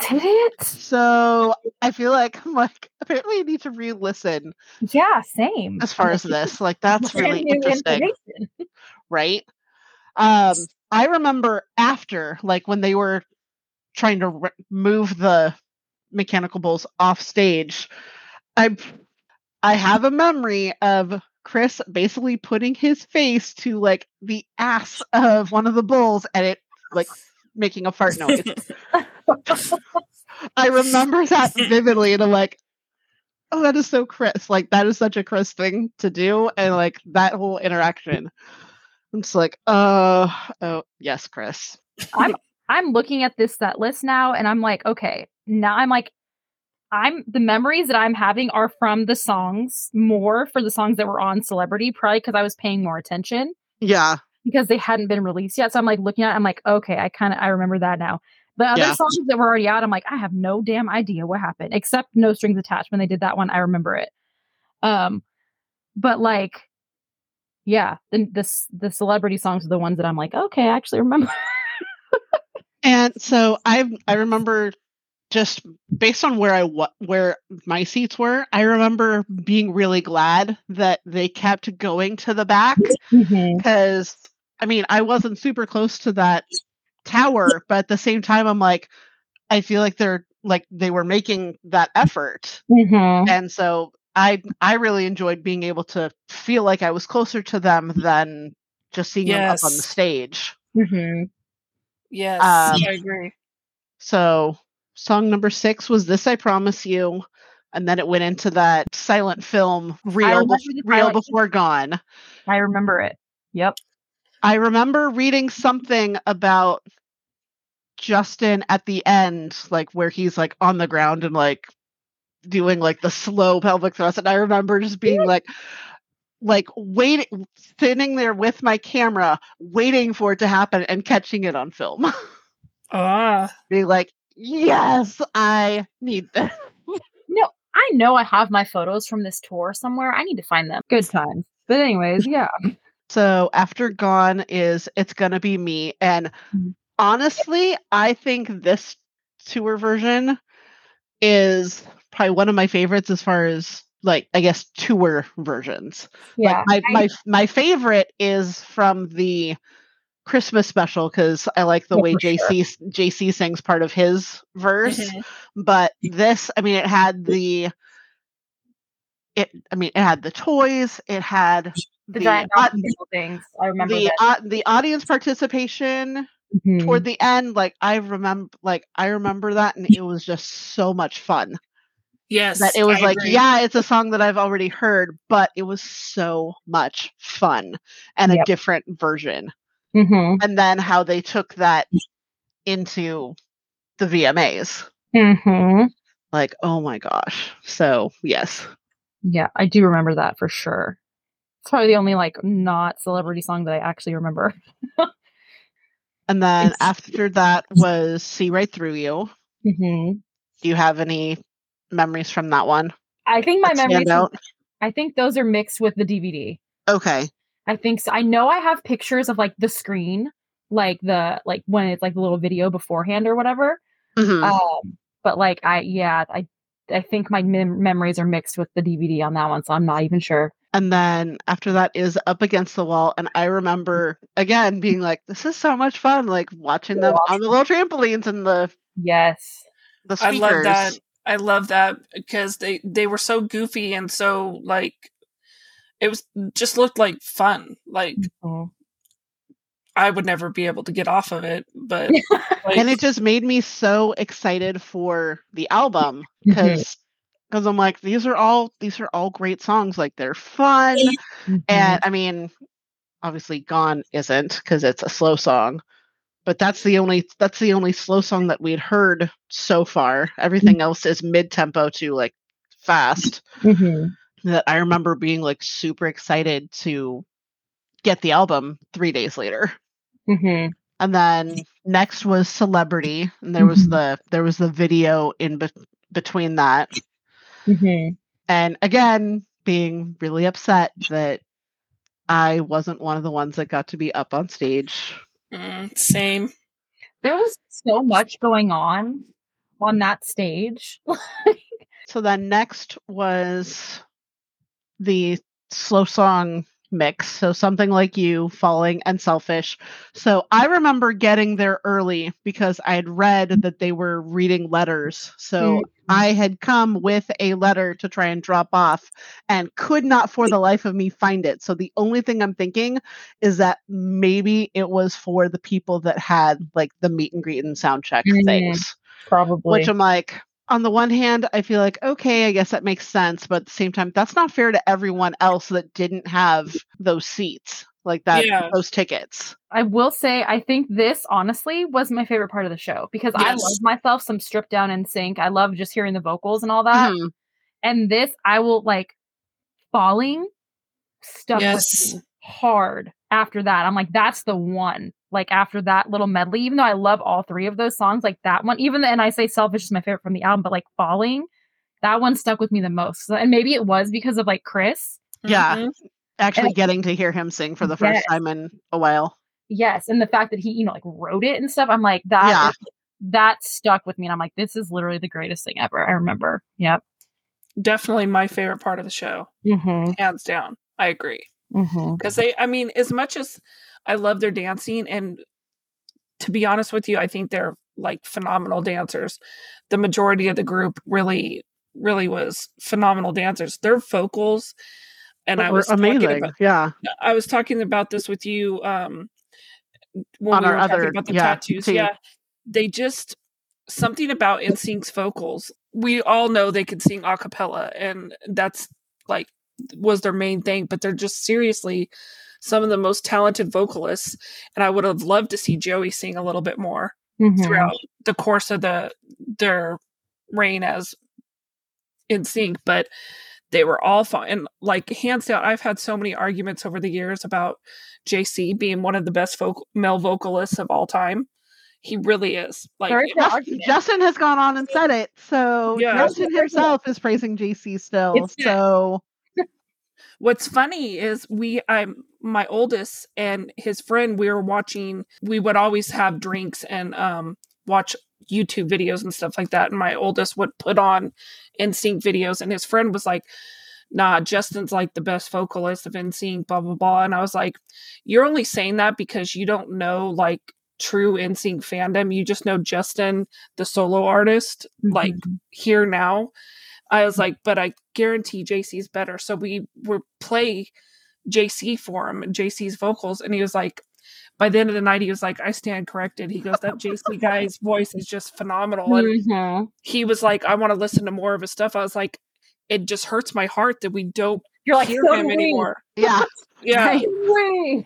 did it So I feel like I'm like apparently I need to re-listen yeah same as far as this. Like that's really interesting. right? Um, I remember after, like when they were trying to re- move the mechanical bulls off stage, I I have a memory of Chris basically putting his face to like the ass of one of the bulls and it like making a fart noise. I remember that vividly, and I'm like, oh, that is so Chris. Like that is such a Chris thing to do, and like that whole interaction. I'm just like, uh, oh yes, Chris. I'm I'm looking at this set list now and I'm like, okay, now I'm like I'm the memories that I'm having are from the songs more for the songs that were on Celebrity, probably because I was paying more attention Yeah, because they hadn't been released yet. So I'm like looking at it, I'm like, okay, I kind of I remember that now. The other Yeah. songs that were already out, I'm like, I have no damn idea what happened, except No Strings Attached. When they did that one, I remember it. Um, but like, yeah, the the, the celebrity songs are the ones that I'm like, okay, I actually remember. and so I I remember just based on where I wa- where my seats were, I remember being really glad that they kept going to the back because I mean I wasn't super close to that tower, but at the same time I'm like I feel like they're like they were making that effort, Mhm. and so I I really enjoyed being able to feel like I was closer to them than just seeing them up on the Yes. stage. Mhm. Yes, Um, I agree. So song number six was "This I Promise You," and then it went into that silent film "Real, the Real Before Gone." I remember it. Yep. I remember reading something about Justin at the end, like where he's like on the ground and like doing like the slow pelvic thrust, and I remember just being like. Like waiting, sitting there with my camera, waiting for it to happen and catching it on film. Ah, Being like, "Yes, I need this." No, I know I have my photos from this tour somewhere. I need to find them. Good times. But anyways, yeah. So after Gone is It's Gonna Be Me. And Mhm. honestly, I think this tour version is probably one of my favorites as far as like I guess tour versions. Yeah. Like my my my favorite is from the Christmas special because I like the Yeah, way for sure. JC JC sings part of his verse. Mhm. But this, I mean, it had the it. I mean, it had the toys. It had the the au- things. I remember the that. uh, the audience participation Mhm. toward the end like i remember like i remember that and it was just so much fun yes. that it was I like agree. yeah it's a song that i've already heard but it was so much fun and a different version Mhm. and then how they took that into the vmas Mhm. like oh my gosh so yes Yeah, I do remember that for sure. It's probably the only like not celebrity song that I actually remember. and then It's- after that was see right through you Mhm. do you have any memories from that one I think my that stand memories. out? I think those are mixed with the DVD. okay I think so. I know I have pictures of like the screen, like the like when it's like the little video beforehand or whatever. Mhm. Um, but like I yeah, I I think my mem- memories are mixed with the DVD on that one, so I'm not even sure. And then after that is up against the wall. And I remember again being like, this is so much fun, like watching them on the little trampolines and the, Yes. the I speakers. love that. I love that because they they were so goofy and so like it was just looked like fun. Like Mhm. I would never be able to get off of it, but like, And it just made me so excited for the album Mm-hmm. because because I'm like, these are all these are all great songs. Like they're fun. Mhm. And I mean, obviously Gone isn't because it's a slow song. But that's the only that's the only slow song that we'd heard so far. Everything else is mid tempo to like fast. Mhm. that I remember being like super excited to get the album three days later. Mhm. And then next was Celebrity, and there was Mhm. the there was the video in be- between that. Mhm. And again, being really upset that I wasn't one of the ones that got to be up on stage. Mm, same. There was so much going on on that stage. So then next was the slow song mix. So something like you, falling and selfish. So I remember getting there early because I had read that they were reading letters. So I had come with a letter to try and drop off and could not for the life of me find it. So the only thing I'm thinking is that maybe it was for the people that had like the meet and greet and sound check Mm. things. Probably. Which I'm like, on the one hand, I feel like, okay, I guess that makes sense. But at the same time, that's not fair to everyone else that didn't have those seats, like that, Yeah. those tickets. I will say, I think this honestly was my favorite part of the show because I love myself some stripped down NSYNC. I love just hearing the vocals and all that. Mhm. And this, I will like falling stuff Yes. hard after that. I'm like, that's the one. Like after that little medley, even though I love all three of those songs, like that one, even the, and I say selfish is my favorite from the album, but like falling, that one stuck with me the most. So- and maybe it was because of like Chris. Yeah. Mhm. Actually, And- getting to hear him sing for the first Yes. time in a while. Yes. And the fact that he, you know, like wrote it and stuff, I'm like, that Yeah. that stuck with me. And I'm like, this is literally the greatest thing ever. I remember. Yep. Definitely my favorite part of the show, Mm-hmm. hands down. I agree. Mm-hmm. because they i mean as much as i love their dancing and to be honest with you i think they're like phenomenal dancers the majority of the group really really was phenomenal dancers their vocals and i was talking amazing. about, yeah. i was talking about this with you um when On we our were talking other- about the yeah, tattoos too. yeah they just something about NSYNC's vocals we all know they could sing a cappella and that's like was their main thing but they're just seriously some of the most talented vocalists and i would have loved to see joey sing a little bit more Mm-hmm. throughout the course of the their reign as NSYNC but they were all fine and like hands down i've had so many arguments over the years about jc being one of the best vocal- male vocalists of all time he really is like Very fair Just- argument. Justin has gone on and said it. So Yeah. Justin himself is praising JC still. It's- so What's funny is we I'm my oldest and his friend we were watching we would always have drinks and um watch YouTube videos and stuff like that. And my oldest would put on NSYNC videos and his friend was like nah Justin's like the best vocalist of NSYNC blah blah blah. And I was like you're only saying that because you don't know like true NSYNC fandom. You just know Justin the solo artist like here now. I was like, but I guarantee JC's better. So we would play JC for him JC's vocals. And he was like, by the end of the night, he was like, I stand corrected. He goes, that JC guy's voice is just phenomenal. And Mhm. he was like, I want to listen to more of his stuff. I was like, it just hurts my heart that we don't You're like, hear so him we. anymore. yeah. Yeah. So do we.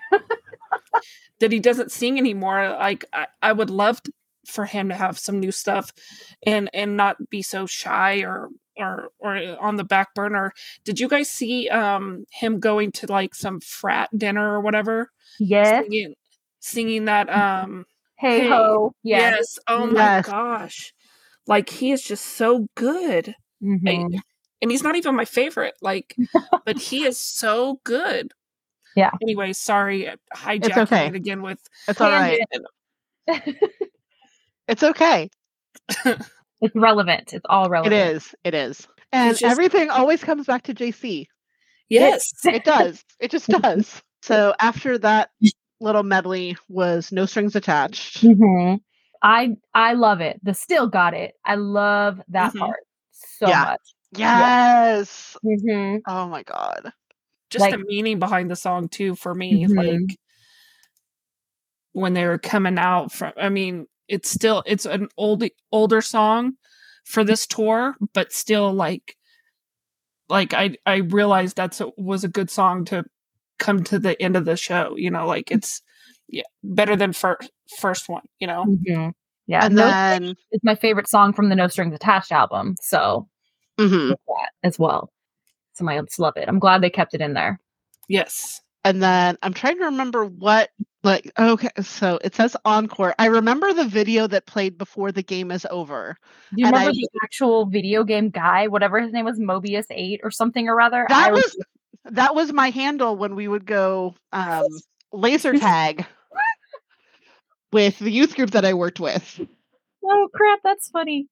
that he doesn't sing anymore. Like I, I would love t- for him to have some new stuff and and not be so shy or or or on the back burner. Did you guys see um him going to like some frat dinner or whatever? Yes. Singing, singing that um Hey Hey. ho. Yes. yes. Oh my Yes. gosh. Like he is just so good. Mhm. And he's not even my favorite. Like but he is so good. Yeah. Anyway, sorry, hijacking okay. it again with It's all right. It's okay. It's relevant. It's all relevant. It is. It is. And just- everything always comes back to JC. yes. It does. it just does. So after that little medley was no strings attached. Mhm. I I love it. The still got it. I love that Mhm. part so Yeah. much. Yes. hmm Oh my god. just Like- the meaning behind the song too for me Mhm. like when they were coming out from i mean it's still it's an old older song for this tour but still like like i i realized that's a, was a good song to come to the end of the show you know like it's yeah better than first first one you know hmm Yeah. And No then it's my favorite song from the No Strings Attached album. So mhm. that as well. So I just love it. I'm glad they kept it in there. yes and then I'm trying to remember what like okay, so it says encore. I remember the video that played before the game is over. Do you remember I- the actual video game guy, whatever his name was, Mobius Eight or something or other? That I was that was my handle when we would go um laser tag with the youth group that I worked with. oh crap, that's funny.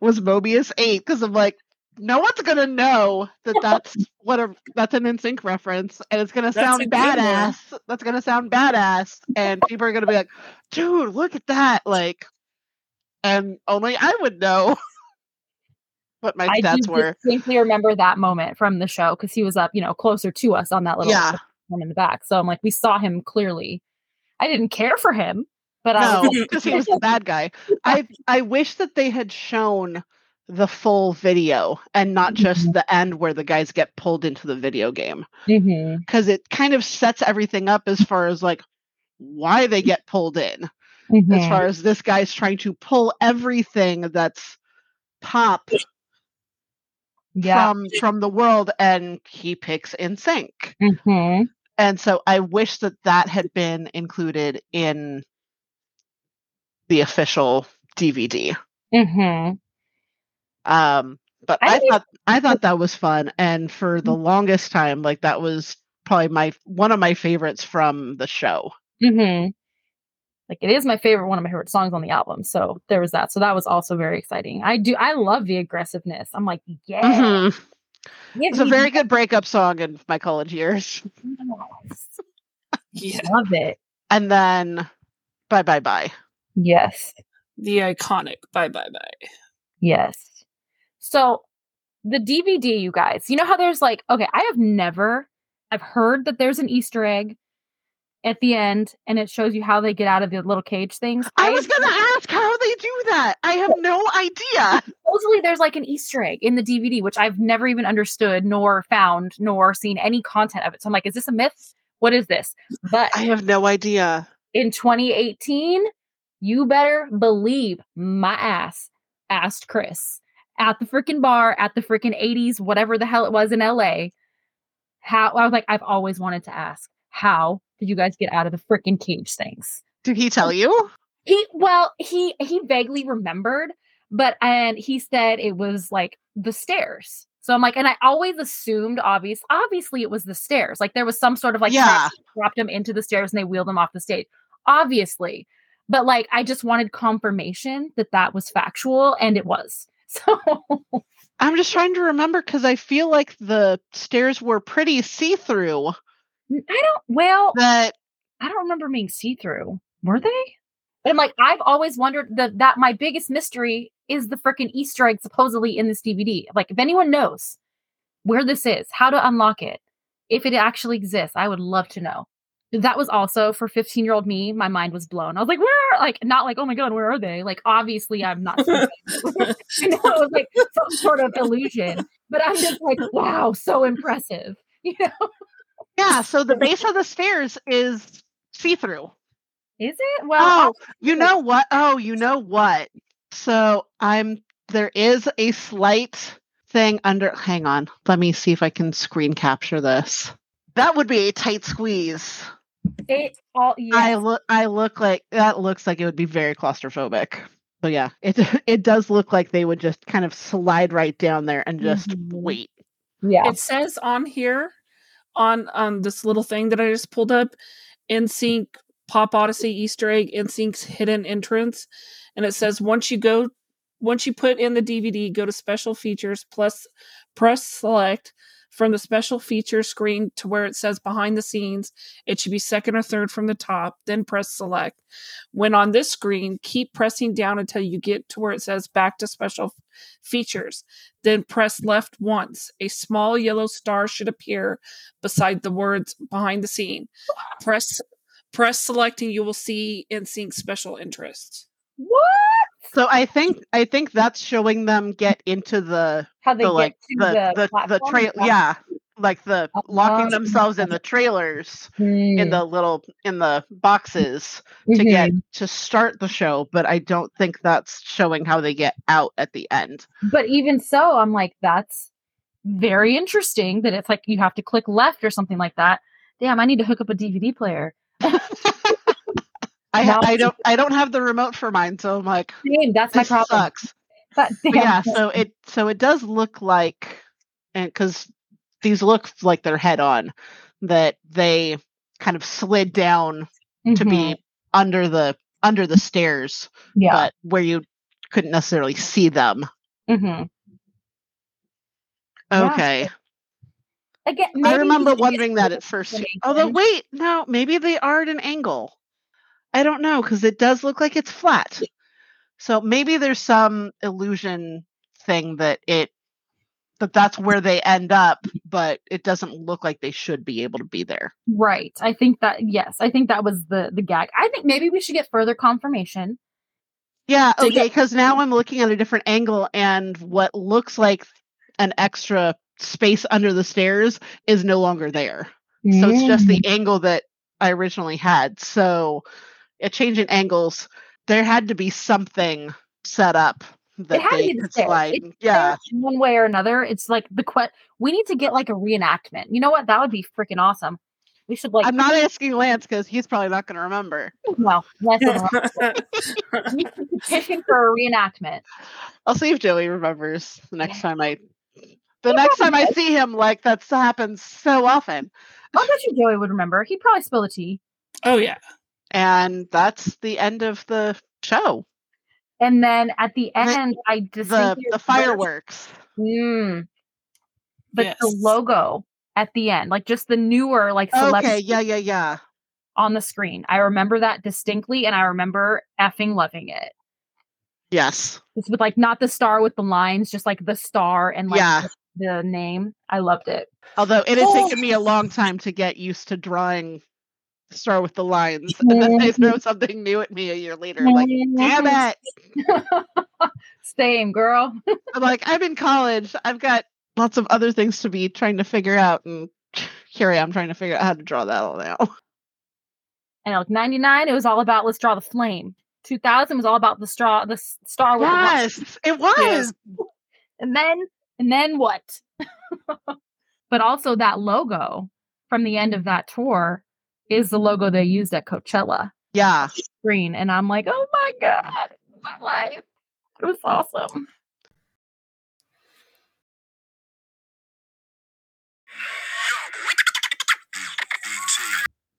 was Mobius 8 because I'm like, no one's gonna know that that's what a that's an NSYNC reference, and it's gonna sound badass. That's gonna sound badass, and people are gonna be like, dude, look at that! Like, and only I would know what my I stats were. I distinctly remember that moment from the show because he was up, you know, closer to us on that little Yeah. one in the back. So I'm like, we saw him clearly. I didn't care for him, but No, because he was the bad guy. I I wish that they had shown the full video and not just Mhm. the end where the guys get pulled into the video game Mm-hmm. because it kind of sets everything up as far as like why they get pulled in Mm-hmm. as far as this guy's trying to pull everything that's pop yeah. from from the world and he picks NSYNC mm-hmm. and so i wish that that had been included in the official dvd Mm-hmm. Um but I i, thought i thought that was fun and for the Mm-hmm. longest time like that was probably my one of my favorites from the show Mm-hmm. Like it is my favorite, one of my favorite songs on the album. So there was that. So that was also very exciting. I do. I love the aggressiveness. I'm like, yeah. Mhm. it's a very good breakup song in my college years that. Yeah. Love it. and then bye bye bye Yes. The iconic bye bye bye. Yes. So the DVD, you guys, you know how there's like, okay, I have never, I've heard that there's an Easter egg at the end and it shows you how they get out of the little cage things. I was gonna ask how they do that. I have no idea. supposedly there's like an Easter egg in the DVD, which I've never even understood, nor found, nor seen any content of it. So I'm like, is this a myth? What is this? But I have no idea. in 2018, you better believe my ass asked Chris at the freaking bar at the freaking 80s, whatever the hell it was in LA. How I was like, I've always wanted to ask, how did you guys get out of the freaking cage things? Did he tell you? He well, he he vaguely remembered, but and he said it was like the stairs. So I'm like, and I always assumed obvious, obviously it was the stairs. Like there was some sort of like Yeah. dropped him into the stairs and they wheeled him off the stage. Obviously. But like I just wanted confirmation that that was factual and it was. So I'm just trying to remember because I feel like the stairs were pretty see through. I don't well, That I don't remember being see-through. Were they? But I'm like, I've always wondered that that my biggest mystery is the freaking Easter egg supposedly in this DVD. Like, if anyone knows where this is, how to unlock it, if it actually exists, I would love to know. That was also for 15 year old me. My mind was blown. I was like, where? Like, not like, oh my god, where are they? Like, obviously, I'm not. seeing them. I know it was like some sort of illusion, but I'm just like, wow, so impressive. You know, yeah, so the base of the stairs is see through. is it? Well, Oh, you know what? Oh, you know what? So I'm there is a slight thing under hang on. Let me see if I can screen capture this. That would be a tight squeeze. It all I look I look like that looks like it would be very claustrophobic. So yeah, it it does look like they would just kind of slide right down there and just Mhm. wait. yeah. It says on here, on um this little thing that I just pulled up, NSYNC Pop Odyssey Easter egg, NSYNC's hidden entrance, and it says once you go, once you put in the DVD, go to special features plus press select from the special feature screen to where it says behind the scenes. It should be second or third from the top, then press select. When on this screen, keep pressing down until you get to where it says back to special features. Then press left once. A small yellow star should appear beside the words behind the scene. Press press selecting you will see NSYNC special interests. what? So I think I think that's showing them get into the How they the get like to the the the, the, trail yeah like the locking Oh. themselves in the trailers Hmm. in the little in the boxes to Mhm. get to start the show but i don't think that's showing how they get out at the end But even so, I'm like, that's very interesting that it's like you have to click left or something like that. Damn, I need to hook up a DVD player. i ha- i don't i don't have the remote for mine so i'm like Damn, that's my problem. sucks But yeah so it so it does look like and because these look like they're head on that they kind of slid down to Mhm. be under the under the stairs yeah. but where you couldn't necessarily see them. Mhm. Yeah. Okay. Again, I remember wondering that at first. Although, wait, no, maybe they are at an angle. I don't know because it does look like it's flat. So maybe there's some illusion thing that it that that's where they end up, but it doesn't look like they should be able to be there. Right. I think that yes, I think that was the the gag. I think maybe we should get further confirmation Yeah, okay, because now I'm looking at a different angle, and what looks like an extra space under the stairs is no longer there. So it's just Mm. the angle that I originally had. So, a change in angles, there had to be something set up that had to they be the could slide. It's yeah, Stairs one way or another. It's like the que- we need to get like a reenactment. You know what? That would be freaking awesome. We should like I'm not asking Lance because he's probably not going to remember. well, let's we should petition for a reenactment. I'll see if Joey remembers the next time I. The next time I see him, like that's happens so often, I bet you Joey would remember. He'd probably spill the tea. oh yeah. And that's the end of the show. And then at the end, I The the fireworks. Mm. But the logo at the end, like just the newer like Okay, yeah, yeah, yeah. on the screen. I remember that distinctly, and I remember effing loving it. Yes. It's with like not the star with the lines, just like the star and like Yeah. the, the name. I loved it. Although it had Oh. taken me a long time to get used to drawing the star with the lines, and then they throw something new at me a year later. I'm like, damn it! Same girl. I'm like, I'm in college. I've got lots of other things to be trying to figure out, and here I am trying to figure out how to draw that all now. And like 99, it was all about let's draw the flame. 2000 was all about the straw, the star the. Yes, it was. And then, and then what? but also that logo from the end of that tour is the logo they used at Coachella Yeah. Green. And I'm like, oh my God, my life. It was awesome.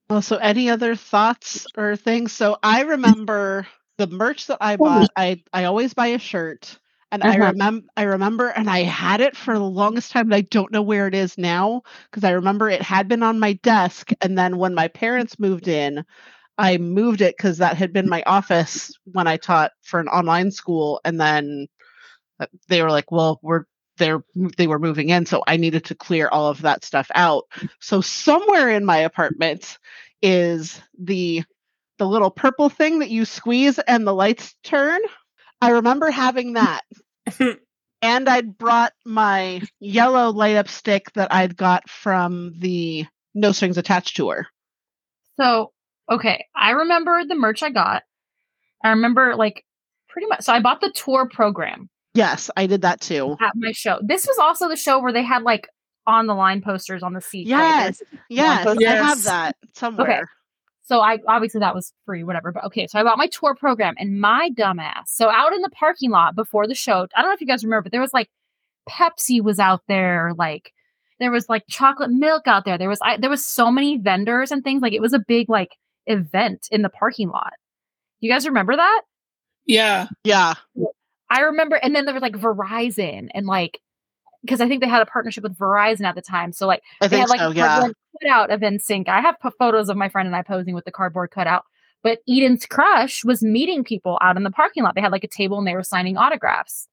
Also, any other thoughts or things? So I remember the merch that I bought. I I always buy a shirt, and I Uh-huh. remember I remember, and I had it for the longest time. And I don't know where it is now because I remember it had been on my desk, and then when my parents moved in, I moved it because that had been my office when I taught for an online school, and then uh, they were like, "Well, we're." They're, they were moving in, so I needed to clear all of that stuff out. So somewhere in my apartment is the the little purple thing that you squeeze and the lights turn. I remember having that. and I'd brought my yellow light up stick that I'd got from the No Strings Attached tour. So, okay, I remember the merch I got. I remember like pretty much. So I bought the tour program Yes, I did that too. at my show. This was also the show where they had like on the line posters on the seat. right? Yes, yes, I have that somewhere. So I obviously that was free, whatever. But okay, so I bought my tour program and my dumbass. So out in the parking lot before the show, I don't know if you guys remember, but there was like Pepsi was out there, like there was like chocolate milk out there. There was I, there was so many vendors and things. Like it was a big like event in the parking lot. You guys remember that? Yeah. Yeah, I remember, and then there was like Verizon and like because I think they had a partnership with Verizon at the time. So like I they think had like so. a Yeah, cutout of NSYNC. I have p- photos of my friend and I posing with the cardboard cutout. But Eden's crush was meeting people out in the parking lot. They had like a table and they were signing autographs.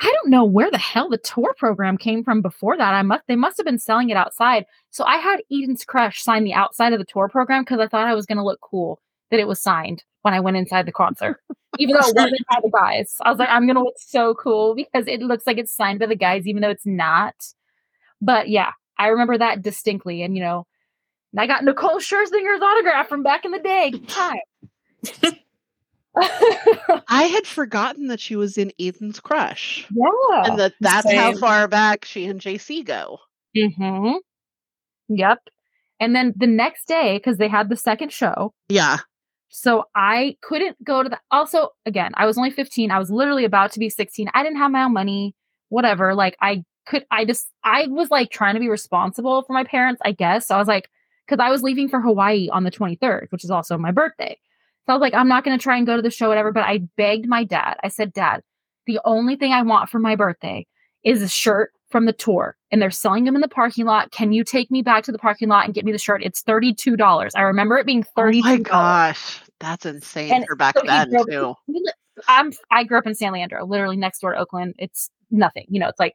I don't know where the hell the tour program came from before that. I must they must have been selling it outside. So I had Eden's crush sign the outside of the tour program because I thought I was going to look cool that it was signed when I went inside the concert, even though it wasn't by the guys. I was like, I'm going to look so cool because it looks like it's signed by the guys, even though it's not. But yeah, I remember that distinctly. And, you know, I got Nicole Scherzinger's autograph from back in the day. Good time. I had forgotten that she was in Eden's crush, yeah. and that that's how far back she and JC go. hmm Yep. And then the next day, because they had the second show, Yeah, so I couldn't go to the. Also, again, I was only 15. I was literally about to be 16. I didn't have my own money, whatever. Like, I could, I just, I was like trying to be responsible for my parents, I guess. So I was like, because I was leaving for Hawaii on the 23rd, which is also my birthday. So I was like, I'm not going to try and go to the show, whatever. But I begged my dad. I said, Dad, the only thing I want for my birthday is a shirt from the tour. And they're selling them in the parking lot. Can you take me back to the parking lot and get me the shirt? It's $32. I remember it being $32. Oh my gosh, that's insane And for back so then too. I'm I grew up in San Leandro, literally next door to Oakland. It's nothing, you know. It's like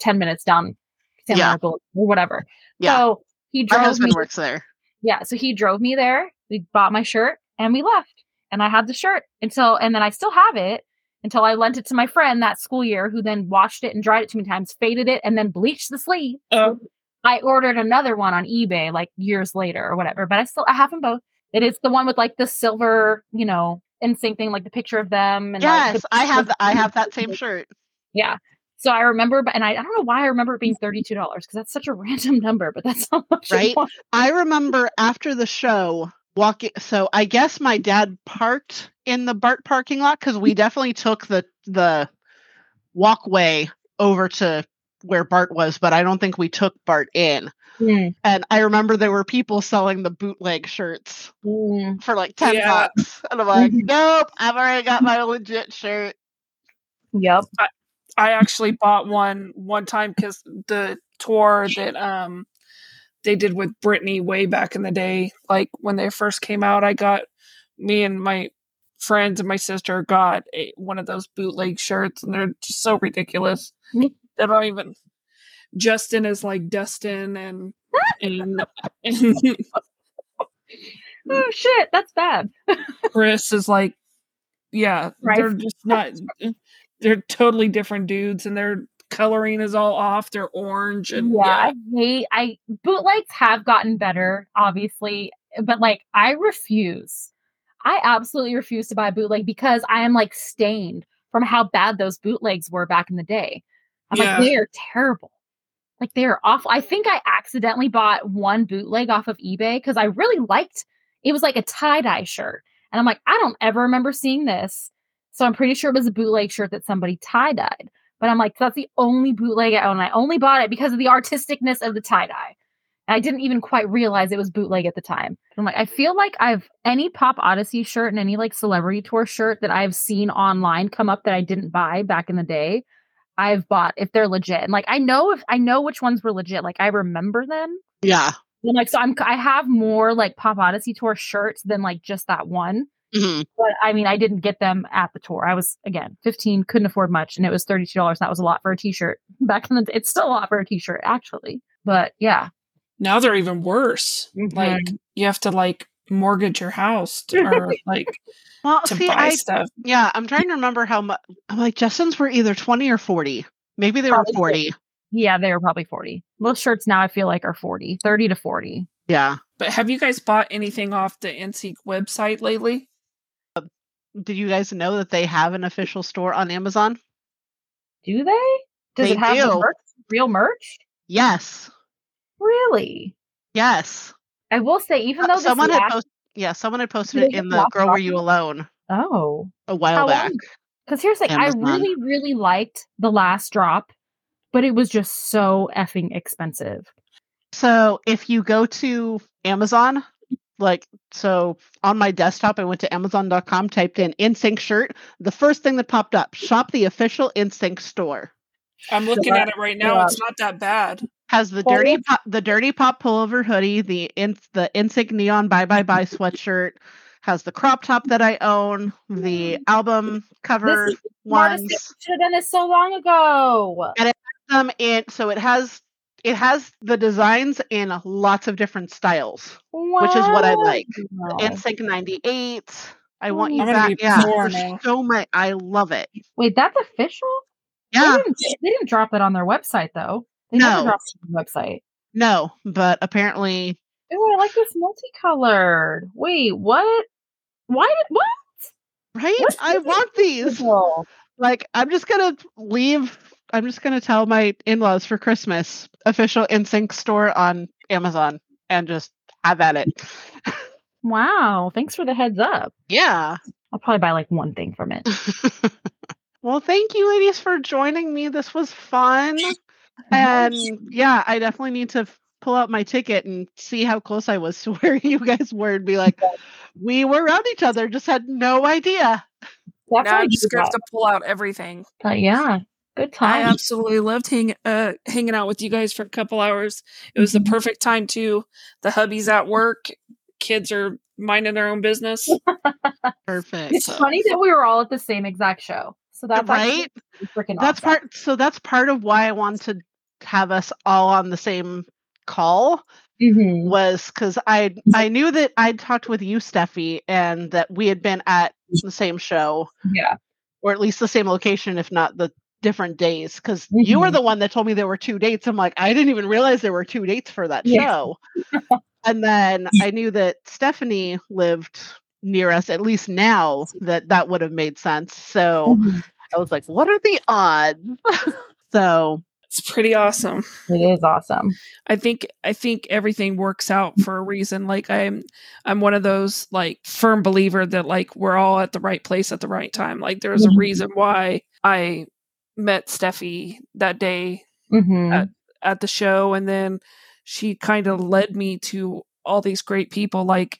ten minutes down San Yeah. Leandro or whatever. Yeah. So he My drove husband me. works there. Yeah, so he drove me there. We bought my shirt and we left. and I had the shirt until, and then I still have it until I lent it to my friend that school year, who then washed it and dried it too many times, faded it, and then bleached the sleeve. Oh. I ordered another one on eBay like years later or whatever, but I still I have them both. It is the one with like the silver, you know, NSYNC thing, like the picture of them. And like, yes, the- I have. th- I have that same shirt. Yeah. So I remember, but and I, I don't know why I remember it being thirty-two dollars because that's such a random number, but that's how much. Right? I remember after the show walking. So I guess my dad parked in the BART parking lot because we definitely took the the walkway over to where BART was, but I don't think we took BART in. Mm, And I remember there were people selling the bootleg shirts mm. for like ten Yeah. bucks, and I'm like, Mhm. nope, I've already got my legit shirt. Yep. I actually bought one one time because the tour that um they did with Britney way back in the day, like when they first came out, I got me and my friends and my sister got a, one of those bootleg shirts, and they're just so ridiculous. Mm. Me- They don't even. Justin is like Dustin, and and, and Oh shit, that's bad. Chris is like, yeah, Right. they're just not. They're totally different dudes, and their coloring is all off. They're orange, and yeah, I hate. I bootlegs have gotten better, obviously, but like I refuse. I absolutely refuse to buy a bootleg because I am like stained from how bad those bootlegs were back in the day. I'm Yeah. like, they are terrible. Like they are awful. I think I accidentally bought one bootleg off of eBay because I really liked it was like a tie-dye shirt. And I'm like, I don't ever remember seeing this. So I'm pretty sure it was a bootleg shirt that somebody tie-dyed. But I'm like, that's the only bootleg I own. I only bought it because of the artisticness of the tie-dye. I didn't even quite realize it was bootleg at the time. I'm like, I feel like I've any Pop Odyssey shirt and any like celebrity tour shirt that I've seen online come up that I didn't buy back in the day. I've bought if they're legit. And like I know if I know which ones were legit. Like I remember them. Yeah. And like so I'm I have more like Pop Odyssey tour shirts than like just that one. hmm But I mean I didn't get them at the tour. I was again 15, couldn't afford much, and it was $32. That was a lot for a t-shirt. Back in the it's still a lot for a t-shirt, actually. But yeah. Now they're even worse. Mhm. Like you have to like mortgage your house to, or like Well, to see, buy I stuff. yeah, I'm trying to remember how much. I'm like Justin's were either 20 or 40. Maybe they Probably were 40. Yeah, they were probably 40. Most shirts now I feel like are 40, 30 to 40. Yeah. But have you guys bought anything off the NSYNC website lately? Did you guys know that they have an official store on Amazon? Do they? Does They it have the do. merch, real merch? Yes. Really? Yes. I will say, even uh, though this someone had last- posted. Yeah, someone had posted it in the "Girl, of Were You Alone" oh, a while How back. Because here's the thing, I really, really liked the last drop, but it was just so effing expensive. So if you go to Amazon, like so on my desktop, I went to Amazon.com, typed in "NSYNC shirt." The first thing that popped up: shop the official NSYNC store. I'm looking Shut at it right now. up. It's not that bad. Has the Well, dirty pop, the dirty pop pullover hoodie, the in, the NSYNC neon bye bye bye sweatshirt. Has the crop top that I own, the album cover This ones. should have done this so long ago. and Um, and so it has it has the designs in lots of different styles. Which is what I like. Wow. NSYNC '98. I want you back. Yeah, poor there's now. so much. I love it. Wait, that's official? Yeah, They didn't, they didn't drop it on their website though. They No. never dropped it on the website. no, but apparently, Oh, I like this multicolored. Wait, what? Why did what? right? What's I want these. Like, I'm just gonna leave. I'm just gonna tell my in-laws for Christmas official NSYNC store on Amazon and just have at it. Wow, thanks for the heads up. Yeah. I'll probably buy like one thing from it. well, thank you, ladies, for joining me. This was fun. And yeah, I definitely need to f- pull out my ticket and see how close I was to where you guys were and be like, we were around each other, just had no idea. Now I just have to pull out everything. But yeah, good time. I absolutely loved hang, uh, hanging out with you guys for a couple hours. It was Mhm. the perfect time too. The hubby's at work, kids are minding their own business. Perfect. It's funny that we were all at the same exact show. So that's right? freaking That's awesome. part so that's part of why I want to have us all on the same call Mm-hmm. was because I I knew that I'd talked with you, Stephie, and that we had been at the same show, Yeah. or at least the same location, if not the different days. Because you were Mhm. the one that told me there were two dates. I'm like, I didn't even realize there were two dates for that Yeah. show. and then I knew that Stephanie lived near us. At least now that that would have made sense. So Mhm. I was like, what are the odds? so It's pretty awesome. It is awesome. I think I think everything works out for a reason. Like I'm I'm one of those like firm believer that like we're all at the right place at the right time. Like there's a Mhm. reason why I met Stephie that day Mm-hmm. Uh, at the show and then she kind of led me to all these great people like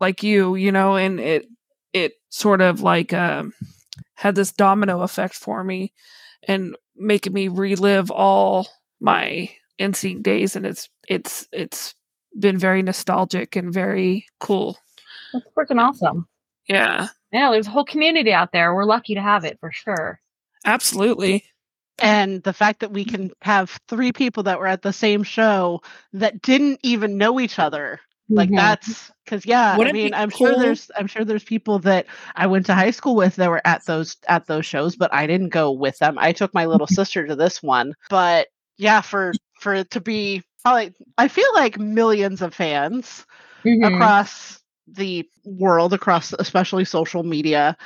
like you, you know, and it it sort of like um had this domino effect for me and making me relive all my NSYNC days and it's it's it's been very nostalgic and very cool. That's freaking awesome. Yeah. Yeah, there's a whole community out there. We're lucky to have it for sure. Absolutely. and the fact that we can have three people that were at the same show that didn't even know each other like Mhm. that's because yeah Wouldn't i mean i'm sure there's i'm sure there's people that i went to high school with that were at those at those shows but i didn't go with them i took my little sister to this one but yeah for for it to be probably i feel like millions of fans Mhm. across the world across especially social media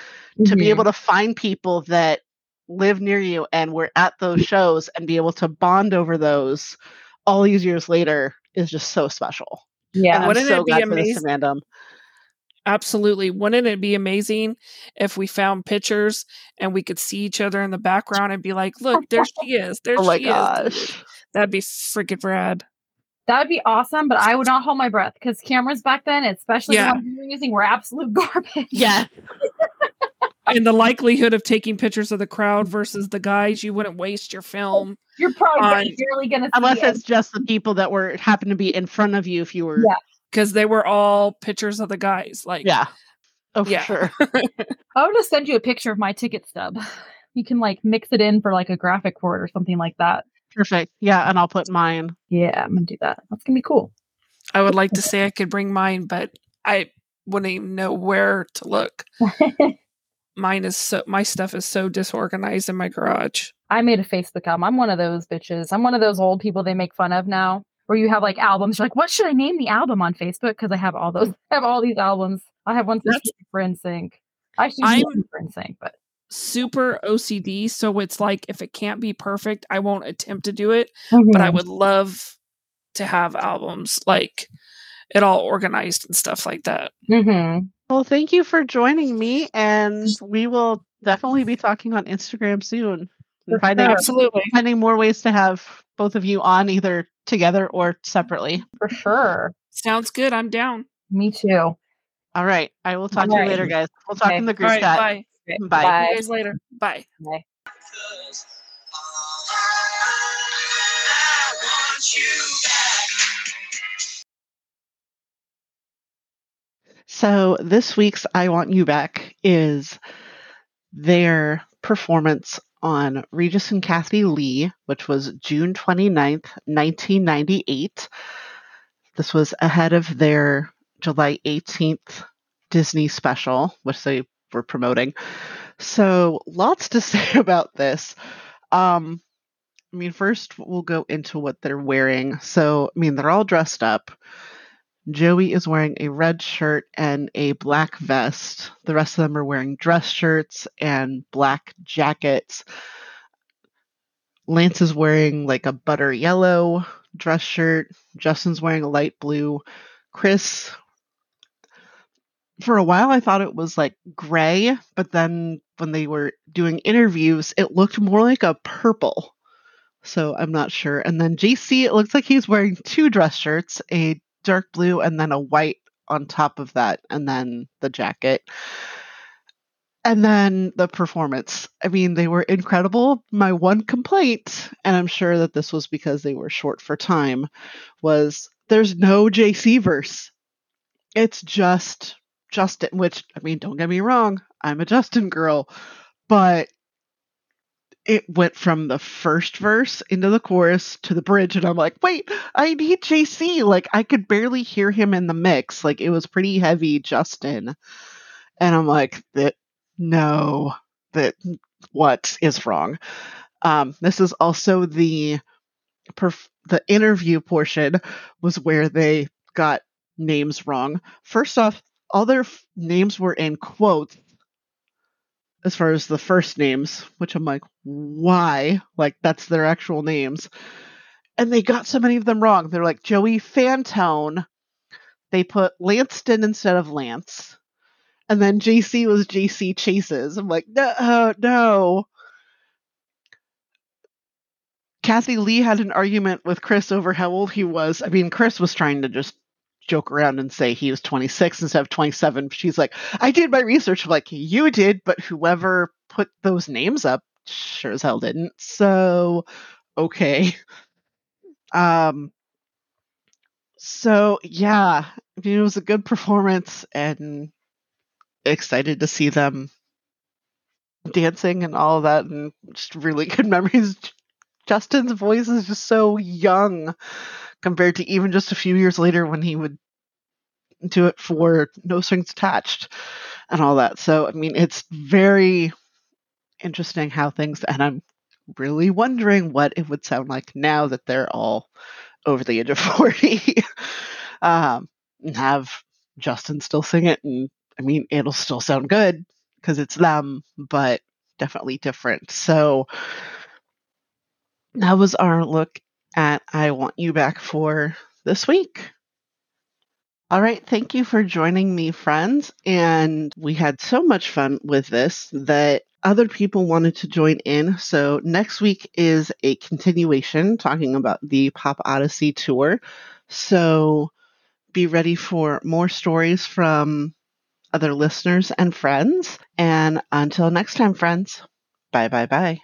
to be able to find people that live near you and were at those shows and be able to bond over those all these years later is just so special. Yeah. Wouldn't so it be glad for this amazing? Absolutely. Wouldn't it be amazing if we found pictures and we could see each other in the background and be like, look, there she is. There Oh my she is. That'd be freaking rad. That would be awesome, but I would not hold my breath because cameras back then, especially Yeah. the ones we were using, were absolute garbage. Yeah. And the likelihood of taking pictures of the crowd versus the guys, you wouldn't waste your film. You're probably On- gonna- barely going to see Unless it. it's just the people that were happen to be in front of you if you were Yeah. Because they were all pictures of the guys. Like Yeah. Oh for Yeah. sure. I'll just send you a picture of my ticket stub. You can like mix it in for like a graphic for it or something like that. Perfect. Yeah, and I'll put mine. Yeah, I'm gonna do that. That's gonna be cool. I would like to say I could bring mine, but I wouldn't even know where to look. Mine is so my stuff is so disorganized in my garage. I made a Facebook album. I'm one of those bitches. I'm one of those old people they make fun of now. Where you have like albums, you're like, what should I name the album on Facebook? Because I have all those, I have all these albums. I have one for NSYNC. I should for NSYNC, but Super OCD, so it's like if it can't be perfect, I won't attempt to do it. But I would love to have albums like it all organized and stuff like that. Mm-hmm. Well, thank you for joining me and we will definitely be talking on Instagram soon. Finding. Absolutely. finding more ways to have both of you on either together or separately. For sure. Sounds good. I'm down. Me too. All right. I will talk to All you later, guys. We'll talk Okay. in the group right. chat. Bye. Okay, Bye. See you guys later. Bye. Bye. So this week's I Want You Back is their performance on Regis and Kathie Lee, which was June 29th, 1998. This was ahead of their July 18th Disney special, which they were promoting. So lots to say about this. Um, I mean, first we'll go into what they're wearing. So, I mean, they're all dressed up. Joey is wearing a red shirt and a black vest. The rest of them are wearing dress shirts and black jackets. Lance is wearing like a butter yellow dress shirt. Justin's wearing a light blue. Chris, for a while, I thought it was like gray, but then when they were doing interviews, it looked more like a purple. So I'm not sure. And then JC, it looks like he's wearing two dress shirts, a dark blue and then a white on top of that, and then the jacket. And then the performance. I mean, they were incredible. My one complaint, and I'm sure that this was because they were short for time, was there's no JC verse. It's just Justin, which, I mean, don't get me wrong, I'm a Justin girl, but it went from the first verse into the chorus to the bridge and i'm like wait i need jc like i could barely hear him in the mix. Like it was pretty heavy justin. And i'm like that no that what is wrong? Um this is also the perf- the interview portion was where they got names wrong. First off all their f- names were in quotes as far as the first names, which I'm like, why? Like, that's their actual names. And they got so many of them wrong. They're like Joey Fantone. They put Lanston instead of Lance. And then JC was JC Chases. I'm like, no, no. Kathie Lee had an argument with Chris over how old he was. I mean, Chris was trying to just joke around and say he was 26 instead of 27. She's like, I did my research. I'm like, you did, but whoever put those names up sure as hell didn't. So, okay. Um, so yeah, I mean, it was a good performance and excited to see them dancing and all that and just really good memories. Justin's voice is just so young compared to even just a few years later when he would do it for no strings attached and all that. So, I mean, it's very interesting how things, and I'm really wondering what it would sound like now that they're all over the age of 40. um, have Justin still sing it. And I mean, it'll still sound good because it's them, but definitely different. So, that was our look at I Want You Back for this week. All right, thank you for joining me, friends. And we had so much fun with this that other people wanted to join in. So next week is a continuation talking about the Pop Odyssey tour. So be ready for more stories from other listeners and friends. And until next time, friends, bye bye bye.